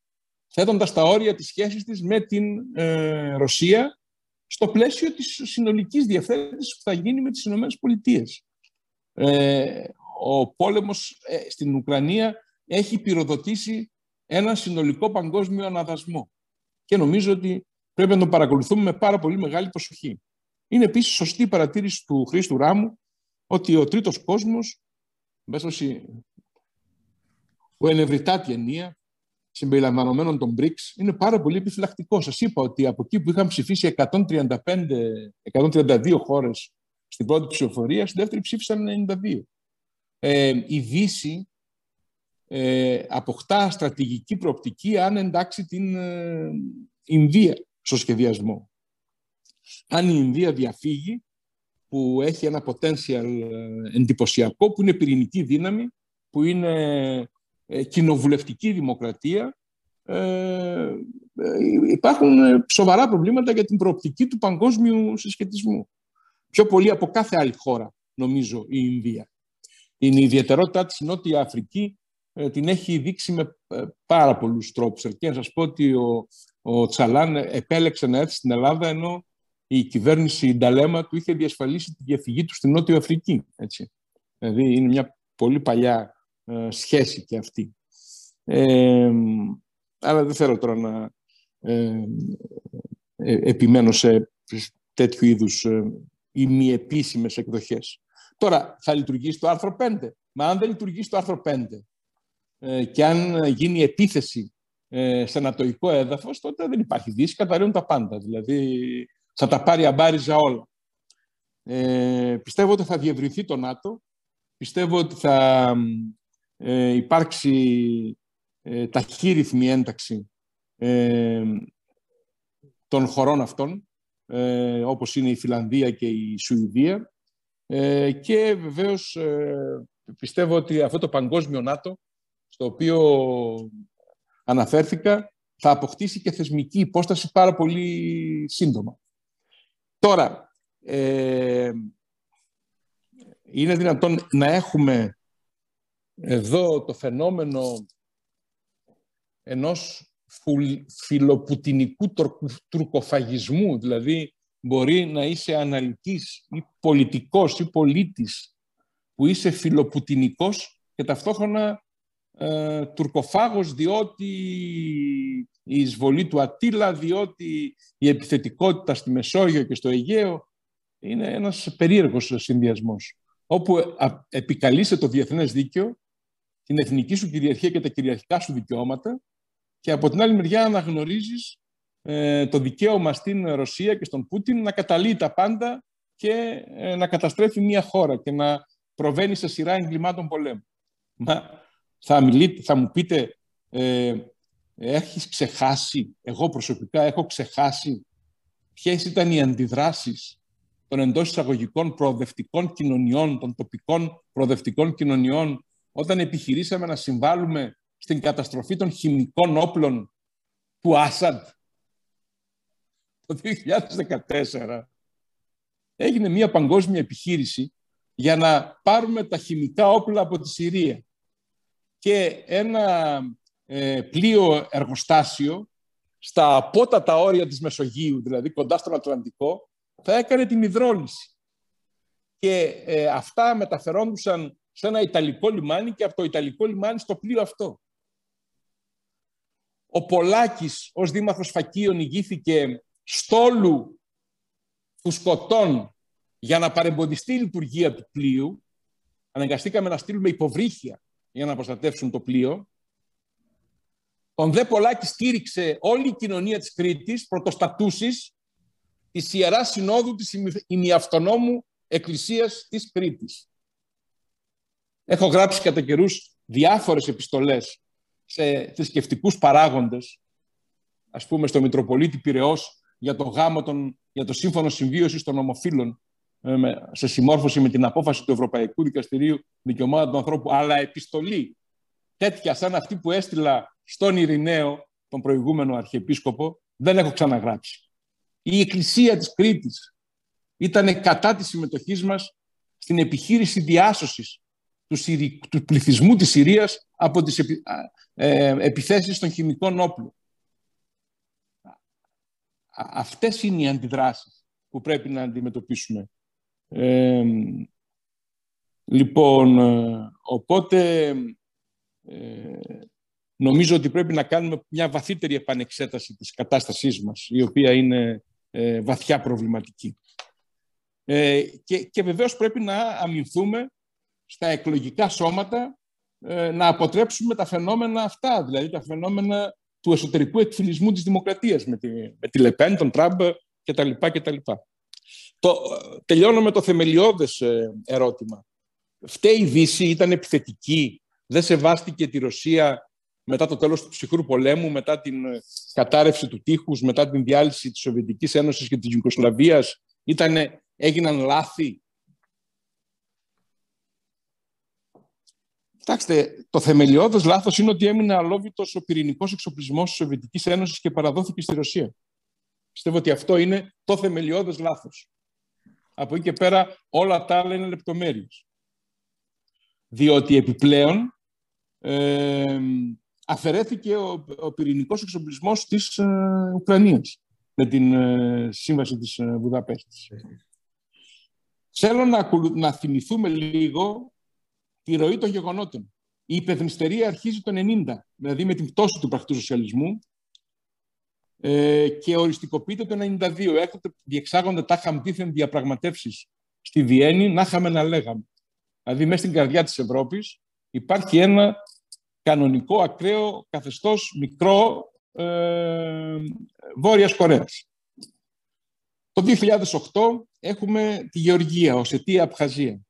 S11: θέτοντας τα όρια της σχέσης της με την ε, Ρωσία στο πλαίσιο της συνολικής διευθέτησης που θα γίνει με τις Ηνωμένες Πολιτείες. Ε, ο πόλεμος ε, στην Ουκρανία έχει πυροδοτήσει ένα συνολικό παγκόσμιο αναδασμό. Και νομίζω ότι πρέπει να το παρακολουθούμε με πάρα πολύ μεγάλη προσοχή. Είναι επίσης σωστή η παρατήρηση του Χρήστου Ράμου ότι ο τρίτος κόσμος, μέσα που ενευρητά τη ενία, συμπεριλαμβανομένων των BRICS, είναι πάρα πολύ επιφυλακτικό. Σας είπα ότι από εκεί που είχαν ψηφίσει 135, 132 χώρες στην πρώτη ψηφοφορία, στη δεύτερη ψήφισαν 92. Ε, η Δύση ε, αποκτά στρατηγική προοπτική αν εντάξει την ε, Ινδία στο σχεδιασμό. Αν η Ινδία διαφύγει, που έχει ένα potential ε, εντυπωσιακό, που είναι πυρηνική δύναμη, που είναι ε, κοινοβουλευτική δημοκρατία, ε, υπάρχουν σοβαρά προβλήματα για την προοπτική του παγκόσμιου συσχετισμού. Πιο πολύ από κάθε άλλη χώρα, νομίζω, η Ινδία. Είναι η ιδιαιτερότητά της η Νότια Αφρική την έχει δείξει με πάρα πολλούς τρόπους. Και να σας πω ότι ο, ο Τσαλάν επέλεξε να έρθει στην Ελλάδα ενώ η κυβέρνηση Νταλέμα του είχε διασφαλίσει τη διαφυγή του στην Νότια Αφρική. Έτσι. Δηλαδή είναι μια πολύ παλιά ε, σχέση και αυτή. Ε, αλλά δεν θέλω τώρα να ε, επιμένω σε τέτοιου είδους ή μη επίσημες εκδοχές. Τώρα, θα λειτουργήσει το άρθρο 5. Μα αν δεν λειτουργήσει το άρθρο 5 και αν γίνει επίθεση σε ανατοϊκό έδαφος, τότε δεν υπάρχει δύση, καταραίουν τα πάντα. Δηλαδή, θα τα πάρει αμπάριζα όλα. Ε, πιστεύω ότι θα διευρυνθεί το ΝΑΤΟ. Πιστεύω ότι θα ε, υπάρξει ε, ταχύρυθμη ένταξη ε, των χωρών αυτών, ε, όπως είναι η Φιλανδία και η Σουηδία. Ε, και βεβαίως πιστεύω ότι αυτό το παγκόσμιο ΝΑΤΟ, στο οποίο αναφέρθηκα, θα αποκτήσει και θεσμική υπόσταση πάρα πολύ σύντομα. Τώρα, ε, είναι δυνατόν να έχουμε εδώ το φαινόμενο ενός φιλοπουτινικού τουρκοφαγισμού, δηλαδή μπορεί να είσαι αναλυτής ή πολιτικός ή πολίτης που είσαι φιλοπουτινικός και ταυτόχρονα ε, τουρκοφάγος διότι η εισβολή του Ατήλα, διότι η επιθετικότητα στη Μεσόγειο και στο Αιγαίο είναι ένας περίεργος συνδυασμός, όπου επικαλείσαι το διεθνές δίκαιο, την εθνική σου κυριαρχία και τα κυριαρχικά σου δικαιώματα και από την άλλη μεριά αναγνωρίζεις ε, το δικαίωμα στην Ρωσία και στον Πούτιν να καταλύει τα πάντα και ε, να καταστρέφει μια χώρα και να προβαίνει σε σειρά εγκλημάτων πολέμου. Μα θα, μιλείτε, θα μου πείτε ε, έχεις ξεχάσει, εγώ προσωπικά έχω ξεχάσει ποιες ήταν οι αντιδράσεις των εντός εισαγωγικών προοδευτικών κοινωνιών, των τοπικών προοδευτικών κοινωνιών, όταν επιχειρήσαμε να συμβάλλουμε στην καταστροφή των χημικών όπλων του Άσαντ; Το 2014 έγινε μια παγκόσμια επιχείρηση για να πάρουμε τα χημικά όπλα από τη Συρία. Και ένα ε, πλοίο εργοστάσιο στα απότατα όρια της Μεσογείου, δηλαδή κοντά στον Ατλαντικό, θα έκανε την υδρόληση. Και ε, αυτά μεταφερόντουσαν σε ένα Ιταλικό λιμάνι και από το Ιταλικό λιμάνι στο πλοίο αυτό. Ο Πολάκης ως δήμαρχος Φακίων ηγήθηκε στόλου φουσκωτών για να παρεμποδιστεί η λειτουργία του πλοίου. Αναγκαστήκαμε να στείλουμε υποβρύχια για να προστατεύσουν το πλοίο. Τον Δε Πολάκης στήριξε όλη η κοινωνία της Κρήτης, πρωτοστατούσης της Ιεράς Συνόδου της ημιαυτονόμου Εκκλησίας της Κρήτης. Έχω γράψει κατά καιρούς διάφορες επιστολές σε θρησκευτικούς παράγοντες, ας πούμε στο Μητροπολίτη Πυραιός, για το γάμο των, για το σύμφωνο συμβίωσης των ομοφύλων, ε, σε συμμόρφωση με την απόφαση του Ευρωπαϊκού Δικαστηρίου Δικαιωμάτων του Ανθρώπου, αλλά επιστολή τέτοια σαν αυτή που έστειλα στον Ειρηναίο, τον προηγούμενο Αρχιεπίσκοπο, δεν έχω ξαναγράψει. Η Εκκλησία της Κρήτης ήταν κατά της συμμετοχής μας στην επιχείρηση διάσωσης του, του πληθυσμού της Συρίας από τις επι... ε, επιθέσεις των χημικών όπλων. αυτές είναι οι αντιδράσεις που πρέπει να αντιμετωπίσουμε. Ε, λοιπόν, ε, οπότε ε, νομίζω ότι πρέπει να κάνουμε μια βαθύτερη επανεξέταση της κατάστασής μας, η οποία είναι ε, βαθιά προβληματική. Ε, και, και βεβαίως πρέπει να αμυνθούμε στα εκλογικά σώματα ε, να αποτρέψουμε τα φαινόμενα αυτά, δηλαδή τα φαινόμενα του εσωτερικού εκφυλισμού της δημοκρατίας με τη, με τη Λεπέν, τον Τραμπ κτλ. κτλ. Το, τελειώνω με το θεμελιώδες ε, ερώτημα. Φταίει η Δύση, ήταν επιθετική, δεν σεβάστηκε τη Ρωσία μετά το τέλος του ψυχρού πολέμου, μετά την ε, κατάρρευση του τείχους, μετά την διάλυση της Σοβιετικής Ένωσης και της Ιουγκοσλαβίας, ήτανε, έγιναν λάθη. Κοιτάξτε, το θεμελιώδες λάθος είναι ότι έμεινε αλόβητος ο πυρηνικός εξοπλισμός της Σοβιετικής Ένωσης και παραδόθηκε στη Ρωσία. Πιστεύω ότι αυτό είναι το θεμελιώδες λάθος. Από εκεί και πέρα όλα τα άλλα είναι λεπτομέρειες. Διότι επιπλέον ε, αφαιρέθηκε ο, ο πυρηνικός εξοπλισμός της ε, Ουκρανίας με την ε, σύμβαση της ε, Βουδαπέστης. Θέλω να, να θυμηθούμε λίγο τη ροή των γεγονότων. Η υπεδνηστερία αρχίζει το 90, δηλαδή με την πτώση του πρακτού σοσιαλισμού ε, και οριστικοποιείται το 92. Έκτοτε διεξάγονται τα χαμπτήθεν διαπραγματεύσεις στη Βιέννη, να είχαμε να λέγαμε. Δηλαδή, μέσα στην καρδιά της Ευρώπης υπάρχει ένα κανονικό, ακραίο, καθεστώς μικρό ε, Βόρειας Κορέας. Το 2008 έχουμε τη Γεωργία, Οσετία, Απχαζία.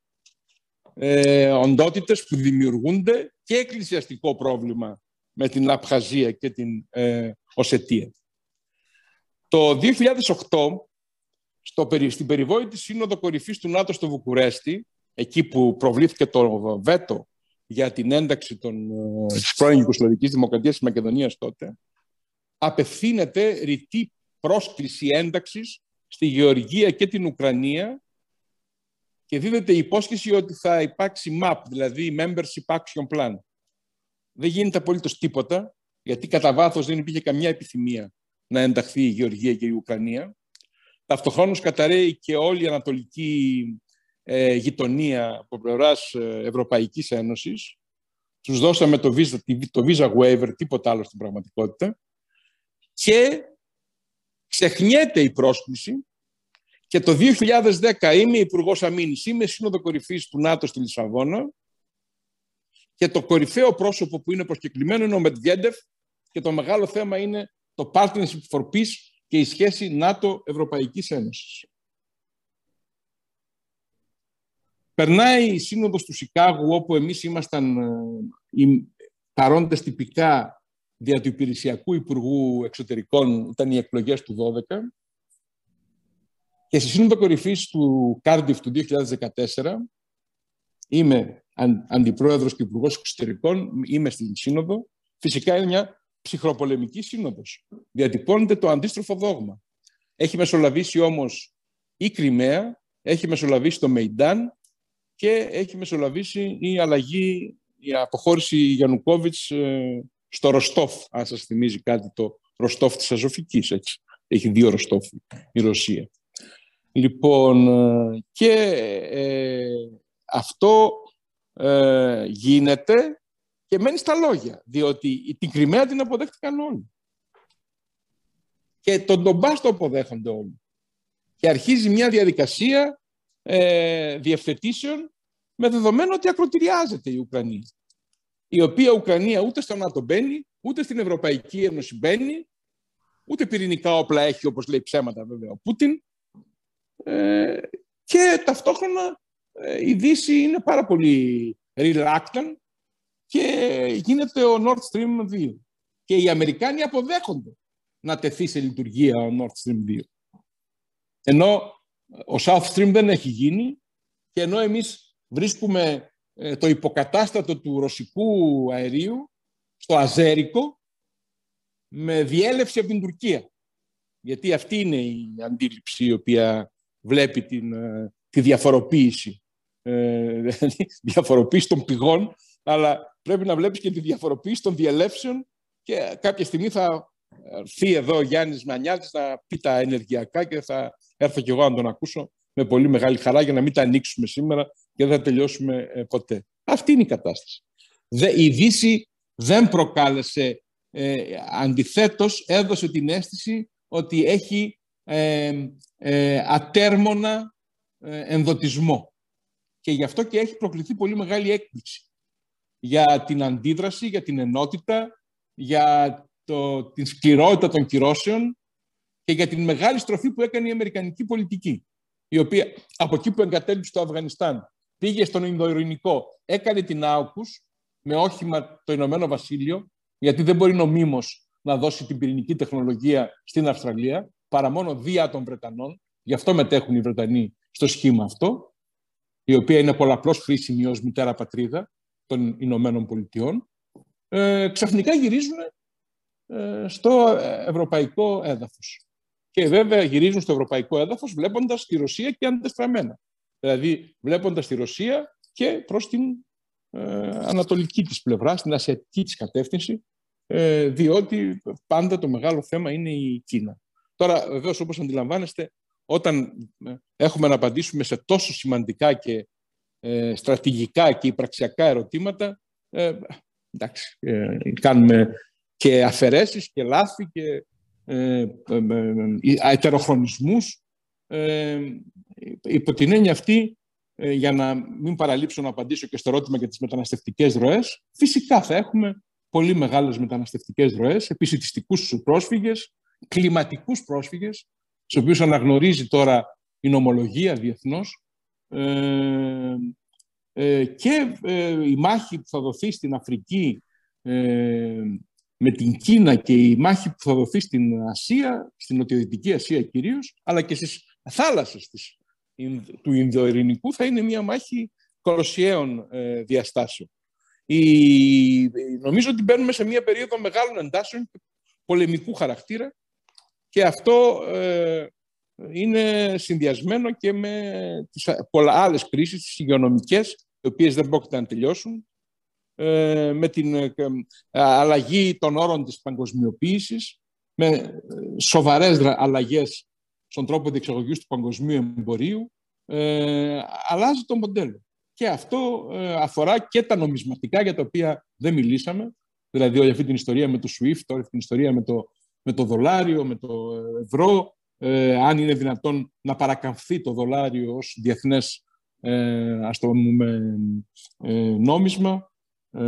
S11: Ε, οντότητες που δημιουργούνται και εκκλησιαστικό πρόβλημα με την Απχαζία και την ε, Οσετία. Το 2008, στο, στην περιβόητη Σύνοδο Κορυφής του ΝΑΤΟ στο Βουκουρέστι, εκεί που προβλήθηκε το βέτο για την ένταξη των, ε, της πρώην Ιουγκοσλαβικής Δημοκρατίας της Μακεδονίας τότε, απευθύνεται ρητή πρόσκληση ένταξης στη Γεωργία και την Ουκρανία και δίδεται η υπόσχεση ότι θα υπάρξει MAP, δηλαδή Membership Action Plan. Δεν γίνεται απολύτως τίποτα, γιατί κατά βάθος δεν υπήρχε καμιά επιθυμία να ενταχθεί η Γεωργία και η Ουκρανία. Ταυτοχρόνως καταραίει και όλη η ανατολική ε, γειτονία από πλευράς ε, Ευρωπαϊκής Ένωσης. Τους δώσαμε το visa, το visa waiver, τίποτα άλλο στην πραγματικότητα. Και ξεχνιέται η πρόσκληση και το 2010 είμαι υπουργός Αμήνης, είμαι σύνοδο κορυφής του ΝΑΤΟ στη Λισαβόνα και το κορυφαίο πρόσωπο που είναι προσκεκλημένο είναι ο Μετβιέντεφ και το μεγάλο θέμα είναι το Partnership for Peace και η σχέση ΝΑΤΟ-Ευρωπαϊκής Ένωσης. Περνάει η Σύνοδος του Σικάγου, όπου εμείς ήμασταν ε, οι παρόντες τυπικά δια του Υπηρεσιακού Υπουργού Εξωτερικών, ήταν οι εκλογές του 2012, και στη Σύνοδο Κορυφής του Κάρντιφ του 2014, είμαι αντιπρόεδρος και υπουργός εξωτερικών, είμαι στην Σύνοδο. Φυσικά είναι μια ψυχροπολεμική σύνοδος. Διατυπώνεται το αντίστροφο δόγμα. Έχει μεσολαβήσει όμως η Κρυμαία, έχει μεσολαβήσει το Μεϊντάν και έχει μεσολαβήσει η αλλαγή, η αποχώρηση Γιαννουκόβιτς ε, στο Ροστόφ, αν σας θυμίζει κάτι το Ροστόφ της Αζωφικής, έτσι. Έχει δύο Ροστόφ η Ρωσία. Λοιπόν, ε, και ε, αυτό ε, γίνεται και μένει στα λόγια, διότι την Κρυμαία την αποδέχτηκαν όλοι. Και τον Ντομπάς το αποδέχονται όλοι. Και αρχίζει μια διαδικασία ε, διευθετήσεων με δεδομένο ότι ακροτηριάζεται η Ουκρανία. Η οποία Ουκρανία ούτε στο ΝΑΤΟ μπαίνει, ούτε στην Ευρωπαϊκή Ένωση μπαίνει, ούτε πυρηνικά όπλα έχει, όπως λέει ψέματα βέβαια ο Πούτιν. Ε, και ταυτόχρονα ε, η Δύση είναι πάρα πολύ reluctant και γίνεται ο Nord Stream 2. Και οι Αμερικάνοι αποδέχονται να τεθεί σε λειτουργία ο Nord Stream 2. Ενώ ο South Stream δεν έχει γίνει και ενώ εμείς βρίσκουμε ε, το υποκατάστατο του ρωσικού αερίου στο Αζέρικο με διέλευση από την Τουρκία. Γιατί αυτή είναι η αντίληψη η οποία βλέπει την, ε, τη διαφοροποίηση. Ε, δηλαδή, διαφοροποίηση των πηγών, αλλά πρέπει να βλέπεις και τη διαφοροποίηση των διελεύσεων και κάποια στιγμή θα έρθει εδώ ο Γιάννης Μανιάτης να πει τα ενεργειακά και θα έρθω κι εγώ να τον ακούσω με πολύ μεγάλη χαρά για να μην τα ανοίξουμε σήμερα και δεν θα τελειώσουμε ε, ποτέ. Αυτή είναι η κατάσταση. Η Δύση δεν προκάλεσε, ε, αντιθέτως έδωσε την αίσθηση ότι έχει ε, ε, ατέρμονα ε, ενδοτισμό. Και γι' αυτό και έχει προκληθεί πολύ μεγάλη έκπληξη για την αντίδραση, για την ενότητα, για το, την σκληρότητα των κυρώσεων και για την μεγάλη στροφή που έκανε η Αμερικανική πολιτική, η οποία από εκεί που εγκατέλειψε το Αφγανιστάν πήγε στον Ινδοειρηνικό, έκανε την Άουκους με όχημα το Ηνωμένο Βασίλειο, γιατί δεν μπορεί νομίμως να δώσει την πυρηνική τεχνολογία στην Αυστραλία, παρά μόνο δια των Βρετανών. Γι' αυτό μετέχουν οι Βρετανοί στο σχήμα αυτό, η οποία είναι πολλαπλώς χρήσιμη ως μητέρα πατρίδα των Ηνωμένων Πολιτειών. Ε, ξαφνικά γυρίζουν ε, στο ευρωπαϊκό έδαφος. Και βέβαια γυρίζουν στο ευρωπαϊκό έδαφος βλέποντας τη Ρωσία και αντεστραμμένα. Δηλαδή βλέποντας τη Ρωσία και προς την ε, ανατολική της πλευρά, στην ασιατική της κατεύθυνση, ε, διότι πάντα το μεγάλο θέμα είναι η Κίνα. Τώρα, βεβαίως, όπως αντιλαμβάνεστε, όταν έχουμε να απαντήσουμε σε τόσο σημαντικά και στρατηγικά και υπραξιακά ερωτήματα, εντάξει, κάνουμε και αφαιρέσεις και λάθη και ε, ε, ε, υπό την έννοια αυτή, ε, για να μην παραλείψω να απαντήσω και στο ερώτημα για τις μεταναστευτικές ροές, φυσικά θα έχουμε πολύ μεγάλες μεταναστευτικές ροές, επισητιστικούς πρόσφυγες, κλιματικούς πρόσφυγες, στους οποίους αναγνωρίζει τώρα η νομολογία διεθνώς, ε, ε, και η μάχη που θα δοθεί στην Αφρική με την Κίνα και η μάχη που θα δοθεί στην Ασία, στην Νοτιοδυτική Ασία κυρίως, αλλά και στις θάλασσες της, του Ινδοειρηνικού θα είναι μια μάχη κοροσιαίων ε, διαστάσεων. Η, νομίζω ότι μπαίνουμε σε μια περίοδο μεγάλων εντάσεων και πολεμικού χαρακτήρα και αυτό ε, είναι συνδυασμένο και με τις πολλά άλλες κρίσεις, τις υγειονομικές, οι οποίες δεν πρόκειται να τελειώσουν, ε, με την ε, αλλαγή των όρων της παγκοσμιοποίησης, με ε, σοβαρές αλλαγές στον τρόπο διεξαγωγής του παγκοσμίου εμπορίου, ε, αλλάζει το μοντέλο. Και αυτό αφορά και τα νομισματικά για τα οποία δεν μιλήσαμε, δηλαδή όλη αυτή την ιστορία με το SWIFT, όλη αυτή την ιστορία με το, με το δολάριο, με το ευρώ, αν είναι δυνατόν να παρακαμφθεί το δολάριο ως διεθνές ας το πούμε, νόμισμα. Ε,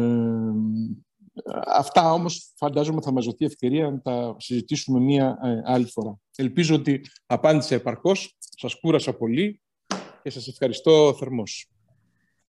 S11: αυτά όμως φαντάζομαι θα μας δοθεί ευκαιρία να τα συζητήσουμε μία ε, άλλη φορά. Ελπίζω ότι απάντησε επαρκώς, σας κούρασα πολύ και σας ευχαριστώ θερμός.